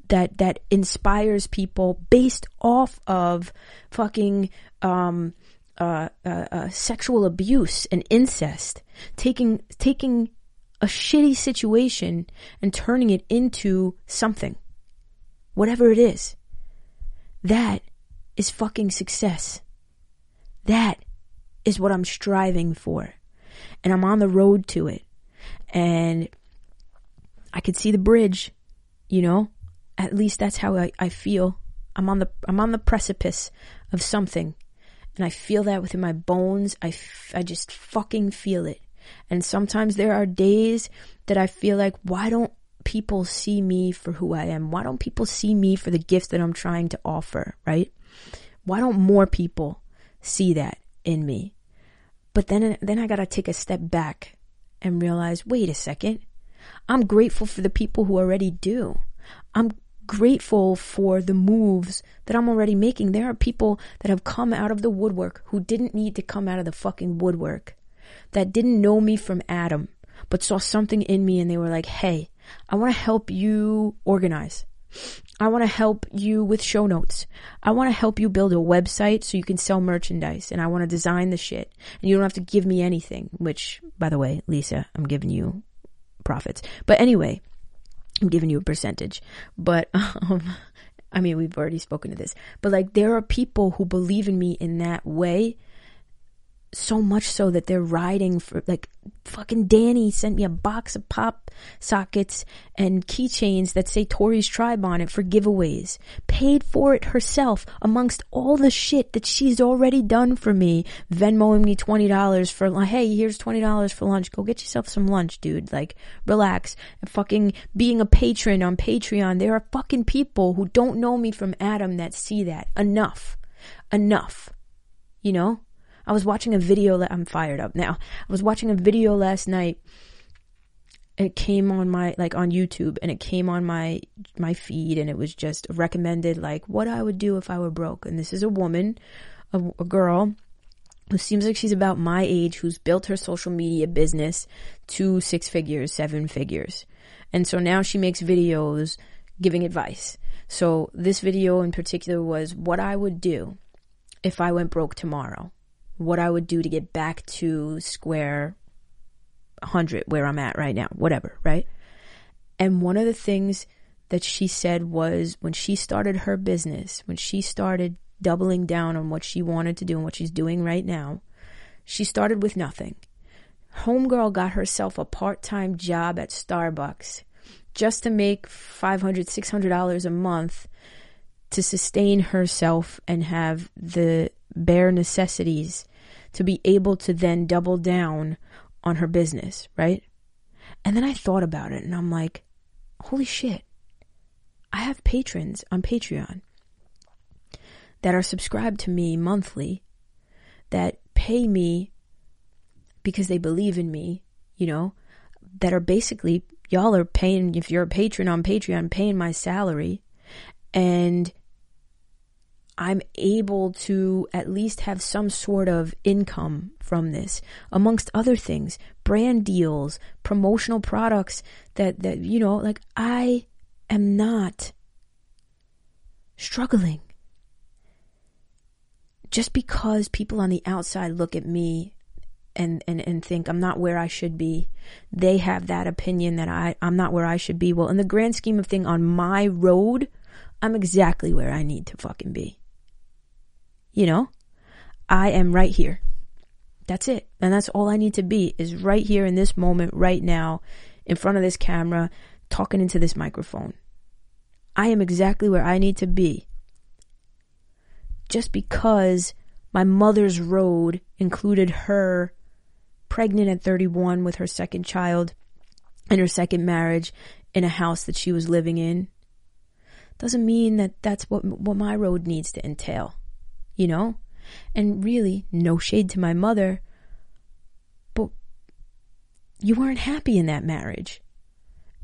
that that inspires people based off of fucking um, uh, uh, uh, sexual abuse and incest, taking taking a shitty situation and turning it into something whatever it is. That is fucking success. That is what I'm striving for. And I'm on the road to it. And I could see the bridge, you know? At least that's how I, I feel. I'm on the I'm on the precipice of something. And I feel that within my bones. I, f- I just fucking feel it. And sometimes there are days that I feel like, why don't people see me for who I am? Why don't people see me for the gifts that I'm trying to offer, right? Why don't more people see that in me? But then, then I gotta take a step back and realize, wait a second. I'm grateful for the people who already do. I'm grateful for the moves that I'm already making. There are people that have come out of the woodwork who didn't need to come out of the fucking woodwork, that didn't know me from Adam, but saw something in me and they were like, hey, I want to help you organize. I want to help you with show notes. I want to help you build a website so you can sell merchandise and I want to design the shit. And you don't have to give me anything, which, by the way, Lisa, I'm giving you profits. But anyway, I'm giving you a percentage. But, um, I mean, we've already spoken to this. But like, there are people who believe in me in that way so much so that they're riding for like fucking Danny sent me a box of pop sockets and keychains that say Tori's tribe on it for giveaways. Paid for it herself amongst all the shit that she's already done for me. Venmoing me $20 for like, hey, here's $20 for lunch. Go get yourself some lunch, dude. Like, relax. And fucking being a patron on Patreon. There are fucking people who don't know me from Adam that see that. Enough. Enough. You know? I was watching a video. that I'm fired up now. I was watching a video last night. It came on my like on YouTube, and it came on my my feed, and it was just recommended like what I would do if I were broke. And this is a woman, a, a girl who seems like she's about my age, who's built her social media business to six figures, seven figures. And so now she makes videos giving advice. So this video in particular was what I would do if I went broke tomorrow what I would do to get back to square 100 where I'm at right now, whatever, right? And one of the things that she said was when she started her business, when she started doubling down on what she wanted to do and what she's doing right now, she started with nothing. Homegirl got herself a part time job at Starbucks just to make $500, $600 a month to sustain herself and have the bare necessities to be able to then double down on her business, right? And then I thought about it and I'm like, holy shit. I have patrons on Patreon that are subscribed to me monthly that pay me because they believe in me, you know, that are basically, y'all are paying, if you're a patron on Patreon, paying my salary. And I'm able to at least have some sort of income from this, amongst other things, brand deals, promotional products that, that, you know, like I am not struggling. Just because people on the outside look at me and, and, and think I'm not where I should be, they have that opinion that I, I'm not where I should be. Well, in the grand scheme of thing on my road, I'm exactly where I need to fucking be. You know, I am right here. That's it. And that's all I need to be is right here in this moment, right now, in front of this camera, talking into this microphone. I am exactly where I need to be. Just because my mother's road included her pregnant at 31 with her second child and her second marriage in a house that she was living in doesn't mean that that's what what my road needs to entail you know? And really, no shade to my mother, but you weren't happy in that marriage.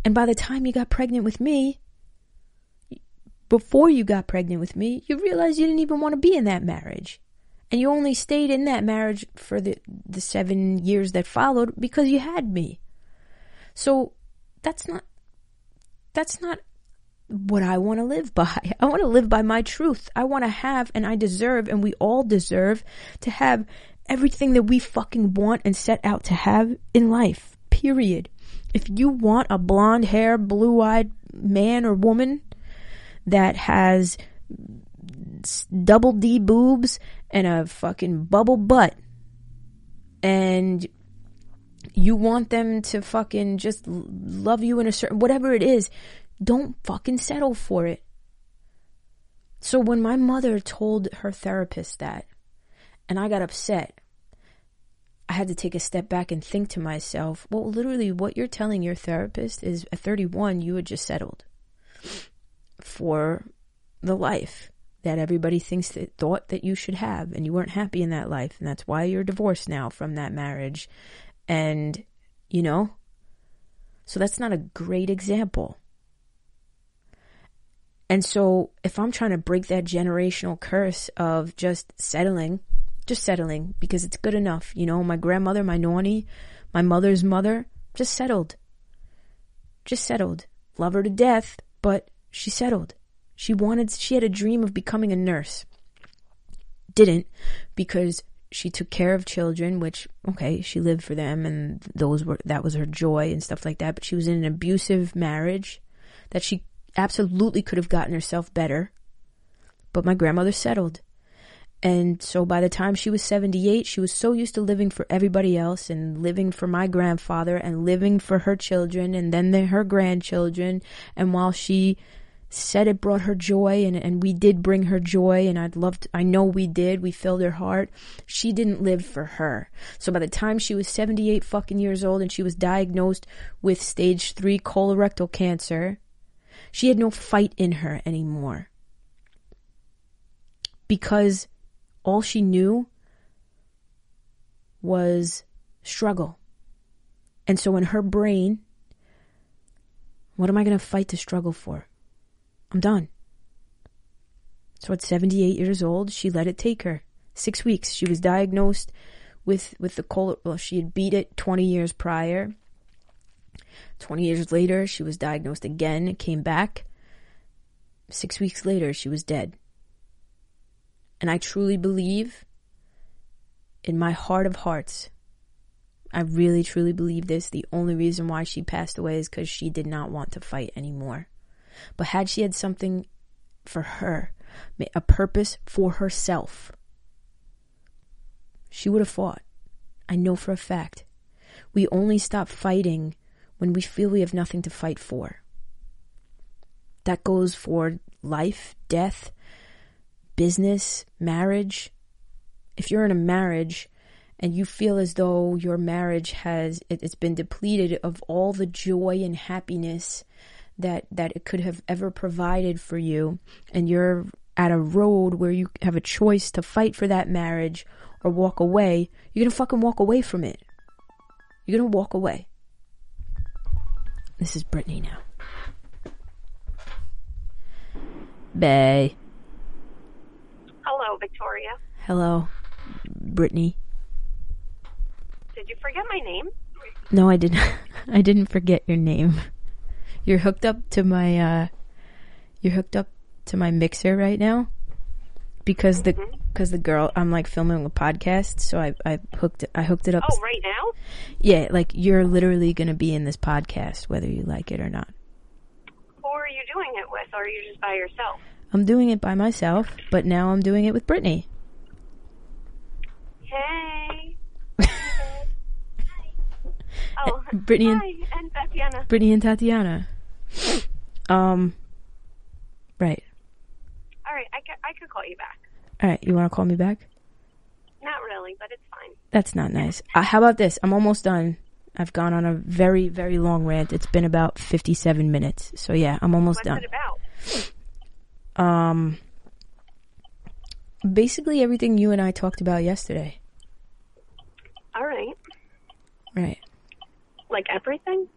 And by the time you got pregnant with me, before you got pregnant with me, you realized you didn't even want to be in that marriage. And you only stayed in that marriage for the, the seven years that followed because you had me. So that's not, that's not what I want to live by. I want to live by my truth. I want to have, and I deserve, and we all deserve to have everything that we fucking want and set out to have in life. Period. If you want a blonde hair, blue eyed man or woman that has double D boobs and a fucking bubble butt, and you want them to fucking just love you in a certain, whatever it is, don't fucking settle for it. So when my mother told her therapist that, and I got upset, I had to take a step back and think to myself, well, literally, what you're telling your therapist is at 31, you had just settled for the life that everybody thinks that thought that you should have, and you weren't happy in that life, and that's why you're divorced now from that marriage. And, you know, so that's not a great example. And so if I'm trying to break that generational curse of just settling, just settling because it's good enough, you know, my grandmother, my nanny, my mother's mother just settled. Just settled. Love her to death, but she settled. She wanted, she had a dream of becoming a nurse. Didn't because she took care of children, which, okay, she lived for them and those were, that was her joy and stuff like that. But she was in an abusive marriage that she absolutely could have gotten herself better. But my grandmother settled. And so by the time she was 78, she was so used to living for everybody else and living for my grandfather and living for her children and then her grandchildren. And while she said it brought her joy and, and we did bring her joy and I'd love to, I know we did. We filled her heart. She didn't live for her. So by the time she was 78 fucking years old and she was diagnosed with stage three colorectal cancer, she had no fight in her anymore. Because all she knew was struggle. And so in her brain, what am I going to fight to struggle for? I'm done. So at 78 years old, she let it take her. Six weeks. She was diagnosed with, with the colon. Well, she had beat it 20 years prior. 20 years later, she was diagnosed again, came back. Six weeks later, she was dead. And I truly believe, in my heart of hearts, I really truly believe this. The only reason why she passed away is because she did not want to fight anymore. But had she had something for her, a purpose for herself, she would have fought. I know for a fact. We only stop fighting when we feel we have nothing to fight for. That goes for life, death, business, marriage. If you're in a marriage and you feel as though your marriage has it, has been depleted of all the joy and happiness that that it could have ever provided for you and you're at a road where you have a choice to fight for that marriage or walk away, you're gonna fucking walk away from it. You're gonna walk away. This is Brittany now. Bay. Hello, Victoria. Hello, Brittany. Did you forget my name? No, I didn't. I didn't forget your name. You're hooked up to my. uh You're hooked up to my mixer right now because the because the girl I'm like filming a podcast, so I I hooked it I hooked it up. Oh, right now? Yeah, like you're literally gonna be in this podcast whether you like it or not. Who are you doing it with, or are you just by yourself? I'm doing it by myself, but now I'm doing it with Brittany. Hey. oh, Brittany and- hi, and Tatiana. Brittany and Tatiana. Um, right. All right, I could, I could call you back. All right, you want to call me back? Not really, but it's fine. That's not nice. Uh, how about this? I'm almost done. I've gone on a very, very long rant. It's been about 57 minutes. So yeah, I'm almost What's done. it about? Um, basically everything you and I talked about yesterday. All right. Right. Like everything?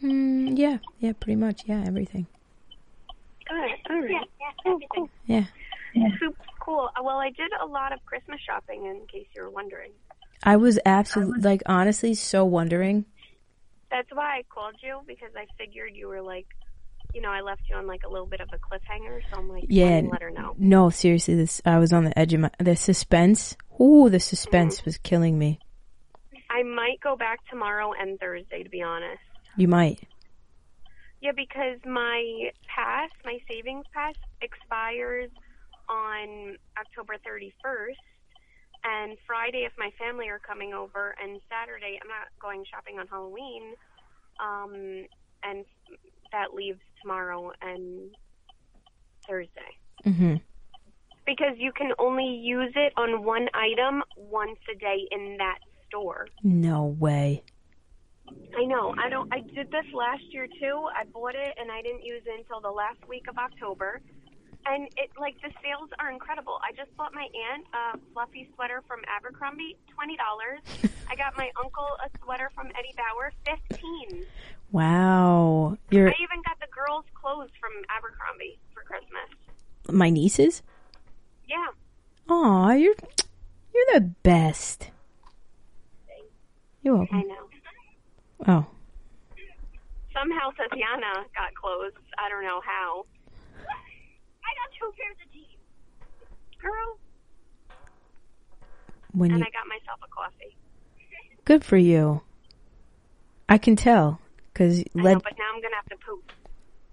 Hmm, yeah, yeah, pretty much. Yeah, everything. All right, all right. Yeah, yeah, everything. Yeah. Super cool. Uh, Well, I did a lot of Christmas shopping, in case you were wondering. I was absolutely, like, honestly so wondering. That's why I called you because I figured you were like, you know, I left you on like a little bit of a cliffhanger, so I'm like, Yeah. let let her know. No, seriously, this, I was on the edge of my, the suspense. Ooh, the suspense was killing me. I might go back tomorrow and Thursday, to be honest. You might. Yeah, because my pass, my savings pass, expires on October 31st. And Friday, if my family are coming over, and Saturday, I'm not going shopping on Halloween. Um, and that leaves tomorrow and Thursday. hmm Because you can only use it on one item once a day in that store. No way. I know. I don't. I did this last year too. I bought it and I didn't use it until the last week of October. And it like the sales are incredible. I just bought my aunt a fluffy sweater from Abercrombie, twenty dollars. I got my uncle a sweater from Eddie Bauer, fifteen. Wow. You're I even got the girls' clothes from Abercrombie for Christmas. my nieces? Yeah. Aw, you're you're the best. You're I welcome. know. Oh. Somehow Tatiana got clothes. I don't know how. I got two pairs of jeans. Girl. When And you I got myself a coffee. good for you. I can tell cuz I know, but now I'm gonna have to poop.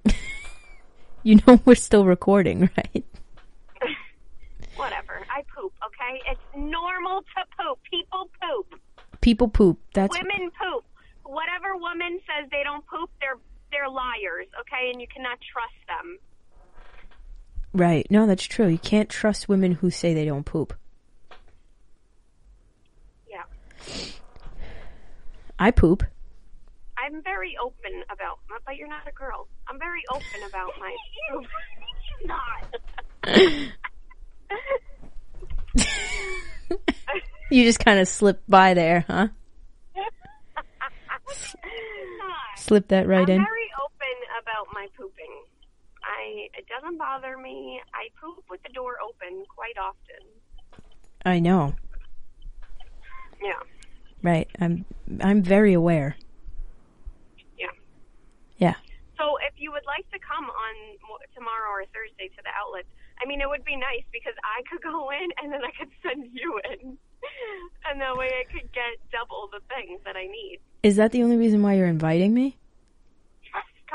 you know we're still recording, right? Whatever. I poop, okay? It's normal to poop. People poop. People poop. That's Women poop. Whatever woman says they don't poop, they're they're liars, okay? And you cannot trust them. Right. No, that's true. You can't trust women who say they don't poop. Yeah. I poop. I'm very open about my but you're not a girl. I'm very open about my poop. not. You just kind of slipped by there, huh? Slip that right I'm in. very open about my pooping. I it doesn't bother me. I poop with the door open quite often. I know. Yeah. Right. I'm I'm very aware. Yeah. Yeah. So if you would like to come on tomorrow or Thursday to the outlet, I mean, it would be nice because I could go in and then I could send you in. And that way I could get double the things that I need. Is that the only reason why you're inviting me?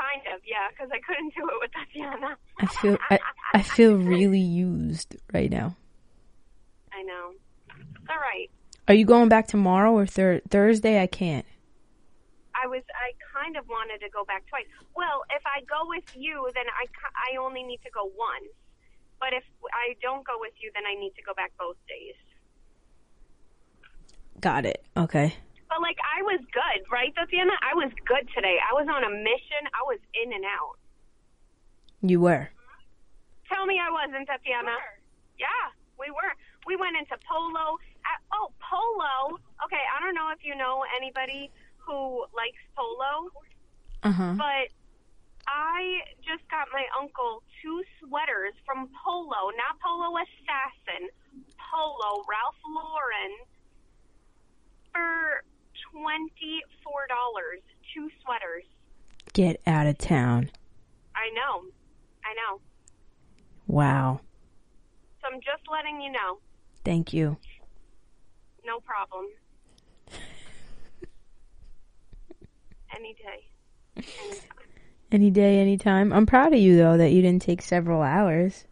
Kind of, yeah, because I couldn't do it with Tatiana. I feel I, I feel really used right now. I know. All right. Are you going back tomorrow or thir- Thursday? I can't. I was, I kind of wanted to go back twice. Well, if I go with you, then I, I only need to go once. But if I don't go with you, then I need to go back both days. Got it. Okay. But like I was good, right, Tatiana? I was good today. I was on a mission. I was in and out. You were. Tell me I wasn't, Tatiana. Yeah, we were. We went into polo. Uh, oh, polo. Okay, I don't know if you know anybody who likes polo, Uh huh. but I just got my uncle two sweaters from Polo, not Polo Assassin, Polo Ralph Lauren for twenty four dollars. Two sweaters. Get out of town. I know. I know. Wow. So I'm just letting you know. Thank you. No problem. Any day. Anytime. Any day, anytime. I'm proud of you though that you didn't take several hours.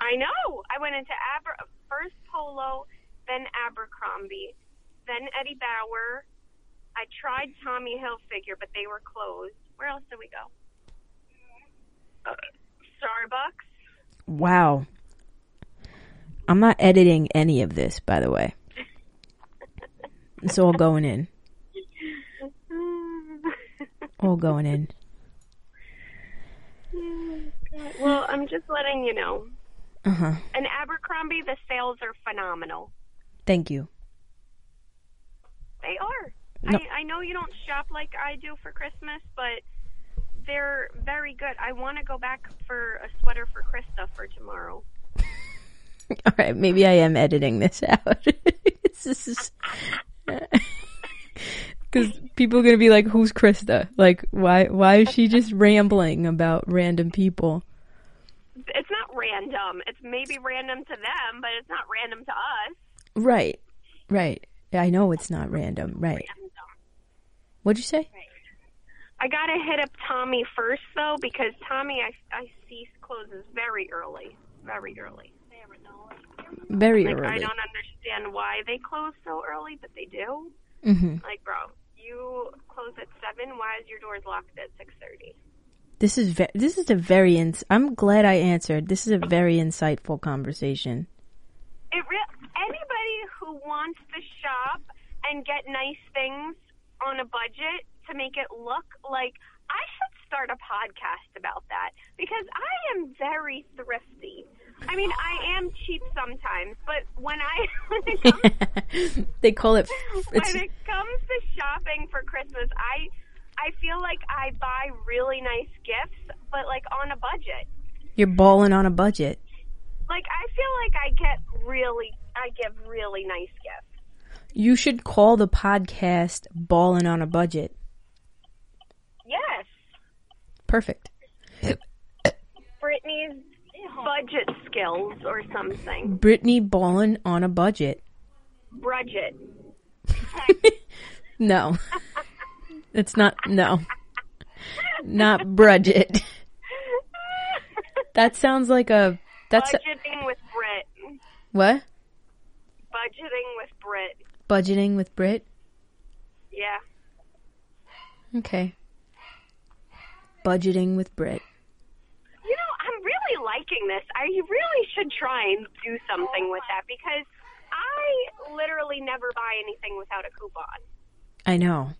I know. I went into Aber first Polo, then Abercrombie, then Eddie Bauer. I tried Tommy Hilfiger, but they were closed. Where else did we go? Uh, Starbucks. Wow. I'm not editing any of this, by the way. It's all going in. All going in. well, I'm just letting you know. Uh huh. And Abercrombie, the sales are phenomenal. Thank you. They are. No. I, I know you don't shop like I do for Christmas, but they're very good. I want to go back for a sweater for Krista for tomorrow. All right, maybe I am editing this out. this is because people are gonna be like, "Who's Krista? Like, why? Why is she just rambling about random people?" It's not random. It's maybe random to them, but it's not random to us. Right, right. I know it's not random. Right. What'd you say? I gotta hit up Tommy first though, because Tommy, I I see closes very early, very early. Very Like I don't understand why they close so early, but they do. hmm Like, bro, you close at seven. Why is your doors locked at six thirty? This is ve- this is a very ins- I'm glad I answered. This is a very insightful conversation. It re- anybody who wants to shop and get nice things on a budget to make it look like I should start a podcast about that because I am very thrifty. I mean, I am cheap sometimes, but when I when it comes, they call it. It's, when it comes to shopping for Christmas, I I feel like I buy really nice gifts, but like on a budget. you're balling on a budget. Like I feel like I get really I give really nice gifts. You should call the podcast "Balling on a Budget." Yes. Perfect. Brittany's budget skills or something. Brittany balling on a budget. Budget. No, it's not. No, not budget. That sounds like a. That's Budgeting with Brit. what? Budgeting with Brit. Budgeting with Brit. Yeah. Okay. Budgeting with Brit. You know, I'm really liking this. I really should try and do something with that because I literally never buy anything without a coupon. I know.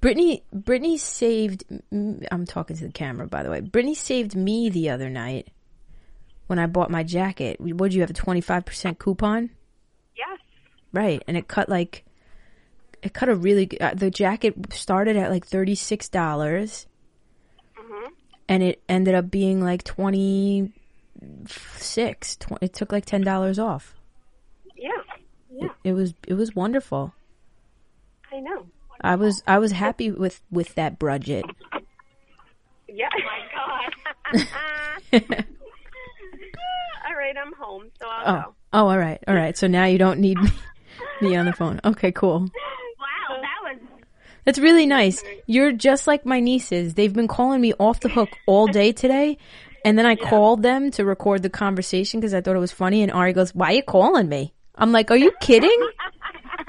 Brittany, Brittany saved. I'm talking to the camera, by the way. Brittany saved me the other night when I bought my jacket. Would you have a 25% coupon? Yes. Right, and it cut like it cut a really g- uh, the jacket started at like thirty six dollars, Mhm. and it ended up being like twenty six. Tw- it took like ten dollars off. Yeah. Yeah. It was it was wonderful. I know. I was I was happy with with that budget. Yeah. Oh my god. All right, I'm home, so I'll Oh, go. oh, all right, all right. So now you don't need me, me on the phone. Okay, cool. Wow, that was That's really nice. You're just like my nieces. They've been calling me off the hook all day today. And then I called them to record the conversation because I thought it was funny. And Ari goes, Why are you calling me? I'm like, Are you kidding?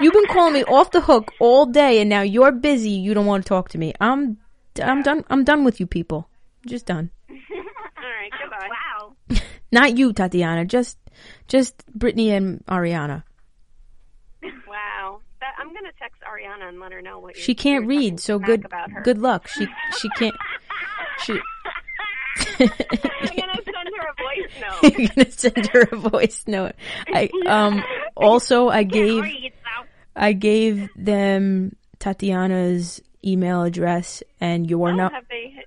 You've been calling me off the hook all day and now you're busy. You don't want to talk to me. I'm, I'm done. I'm done with you people. I'm just done. All right, goodbye. wow. Not you, Tatiana. Just, just Brittany and Ariana. Wow. That, I'm gonna text Ariana and let her know what you're, She can't you're read, so good, about her. good luck. She, she can't, she, I'm gonna send her a voice note. You're gonna send her a voice note. I um also I gave I gave them Tatiana's email address and your Oh, no- have they hit,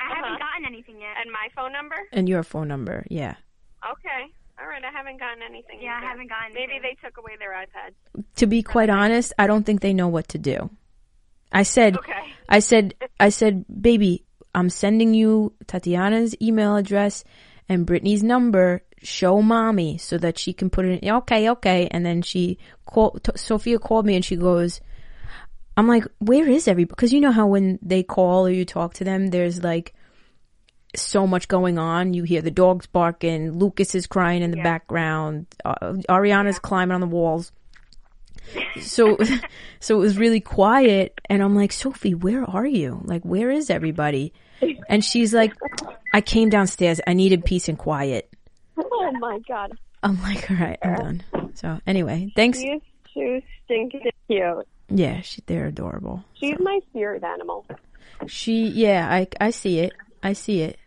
I Uh-huh. haven't gotten anything yet. and my phone number? and your phone number. Yeah. Okay. All right. I haven't gotten anything. Yeah, I yet. haven't gotten Maybe anything. they took away their iPad. To be quite honest, I don't think they know what to do. I said Okay. I said I said, "Baby, I'm sending you Tatiana's email address and Brittany's number. Show mommy so that she can put it in. Okay, okay." And then she called. T- Sophia called me and she goes, "I'm like, where is everybody? Because you know how when they call or you talk to them, there's like so much going on. You hear the dogs barking, Lucas is crying in the background, uh, Ariana's climbing on the walls." so so it was really quiet and i'm like sophie where are you? Like where is everybody? And she's like i came downstairs. I needed peace and quiet. Oh my God. i'm like all right i'm done. So anyway thanks. She's too stinking cute. yeah she, they're adorable. She's my spirit animal. she yeah i i see it. I see it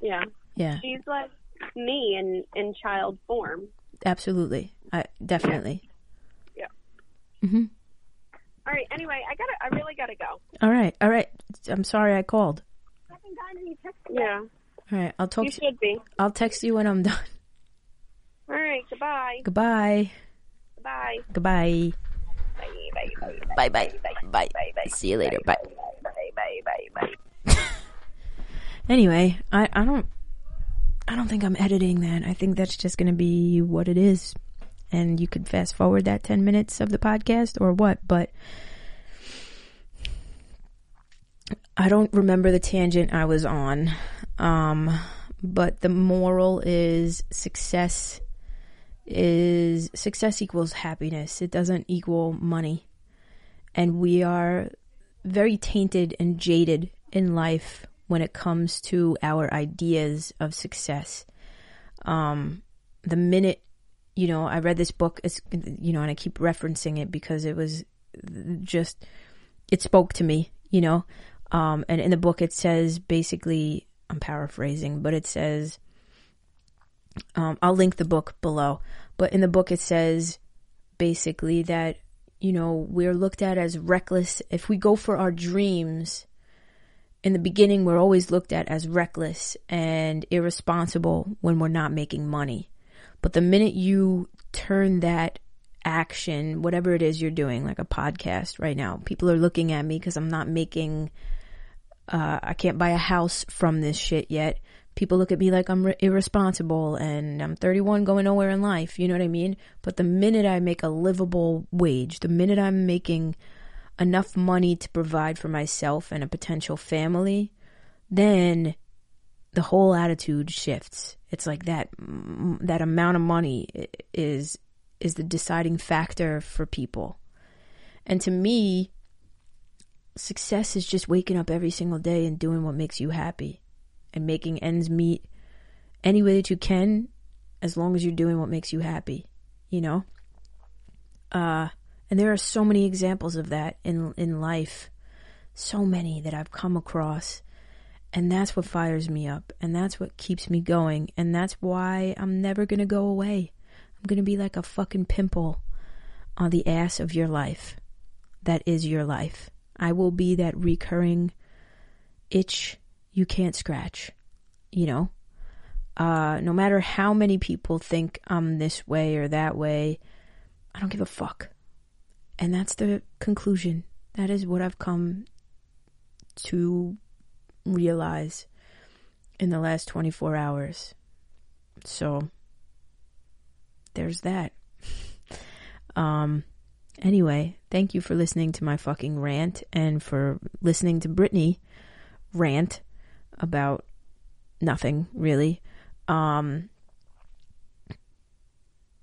Yeah. yeah She's like me in in child form. absolutely i definitely Yeah. Mhm. All right. Anyway, I gotta. I really gotta go. all right all right i'm sorry i called I haven't gotten any texts. Yeah. all right i'll talk You to should be. i'll text you when i'm done All right. Goodbye. goodbye Bye. goodbye Bye. Bye. Bye. bye bye bye bye see you later bye Bye. Bye. Bye. Bye. Anyway, I, I don't I don't think I'm editing that. I think that's just gonna be what it is. And you could fast forward that ten minutes of the podcast or what, but I don't remember the tangent I was on. Um but the moral is success is success equals happiness. It doesn't equal money. And we are very tainted and jaded in life when it comes to our ideas of success. Um, the minute you know, I read this book, it's, you know, and I keep referencing it because it was just, it spoke to me, you know. Um, and in the book, it says basically, I'm paraphrasing, but it says, um, I'll link the book below, but in the book, it says basically that, you know, we're looked at as reckless. If we go for our dreams, in the beginning, we're always looked at as reckless and irresponsible when we're not making money. But the minute you turn that action, whatever it is you're doing, like a podcast right now, people are looking at me because I'm not making, uh, I can't buy a house from this shit yet. People look at me like I'm re- irresponsible and I'm 31 going nowhere in life. You know what I mean? But the minute I make a livable wage, the minute I'm making enough money to provide for myself and a potential family, then the whole attitude shifts. It's like that that amount of money is is the deciding factor for people. And to me, success is just waking up every single day and doing what makes you happy and making ends meet any way that you can as long as you're doing what makes you happy, you know? Uh and there are so many examples of that in in life. So many that I've come across. And that's what fires me up. And that's what keeps me going. And that's why I'm never going to go away. I'm going to be like a fucking pimple on the ass of your life. That is your life. I will be that recurring itch you can't scratch. You know? Uh, no matter how many people think I'm this way or that way, I don't give a fuck. And that's the conclusion. That is what I've come to realize in the last 24 hours. So there's that. um anyway, thank you for listening to my fucking rant and for listening to Brittany rant about nothing really. Um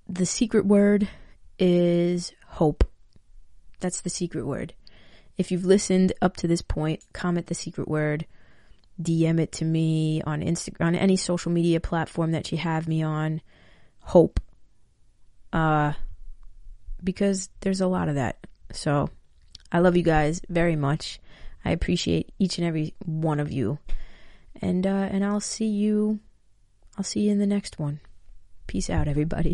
the secret word is hope. That's the secret word. If you've listened up to this point, comment the secret word, DM it to me on Instagram, on any social media platform that you have me on. Hope. Uh, because there's a lot of that. So I love you guys very much. I appreciate each and every one of you. And, uh, and I'll see you, I'll see you in the next one. Peace out, everybody.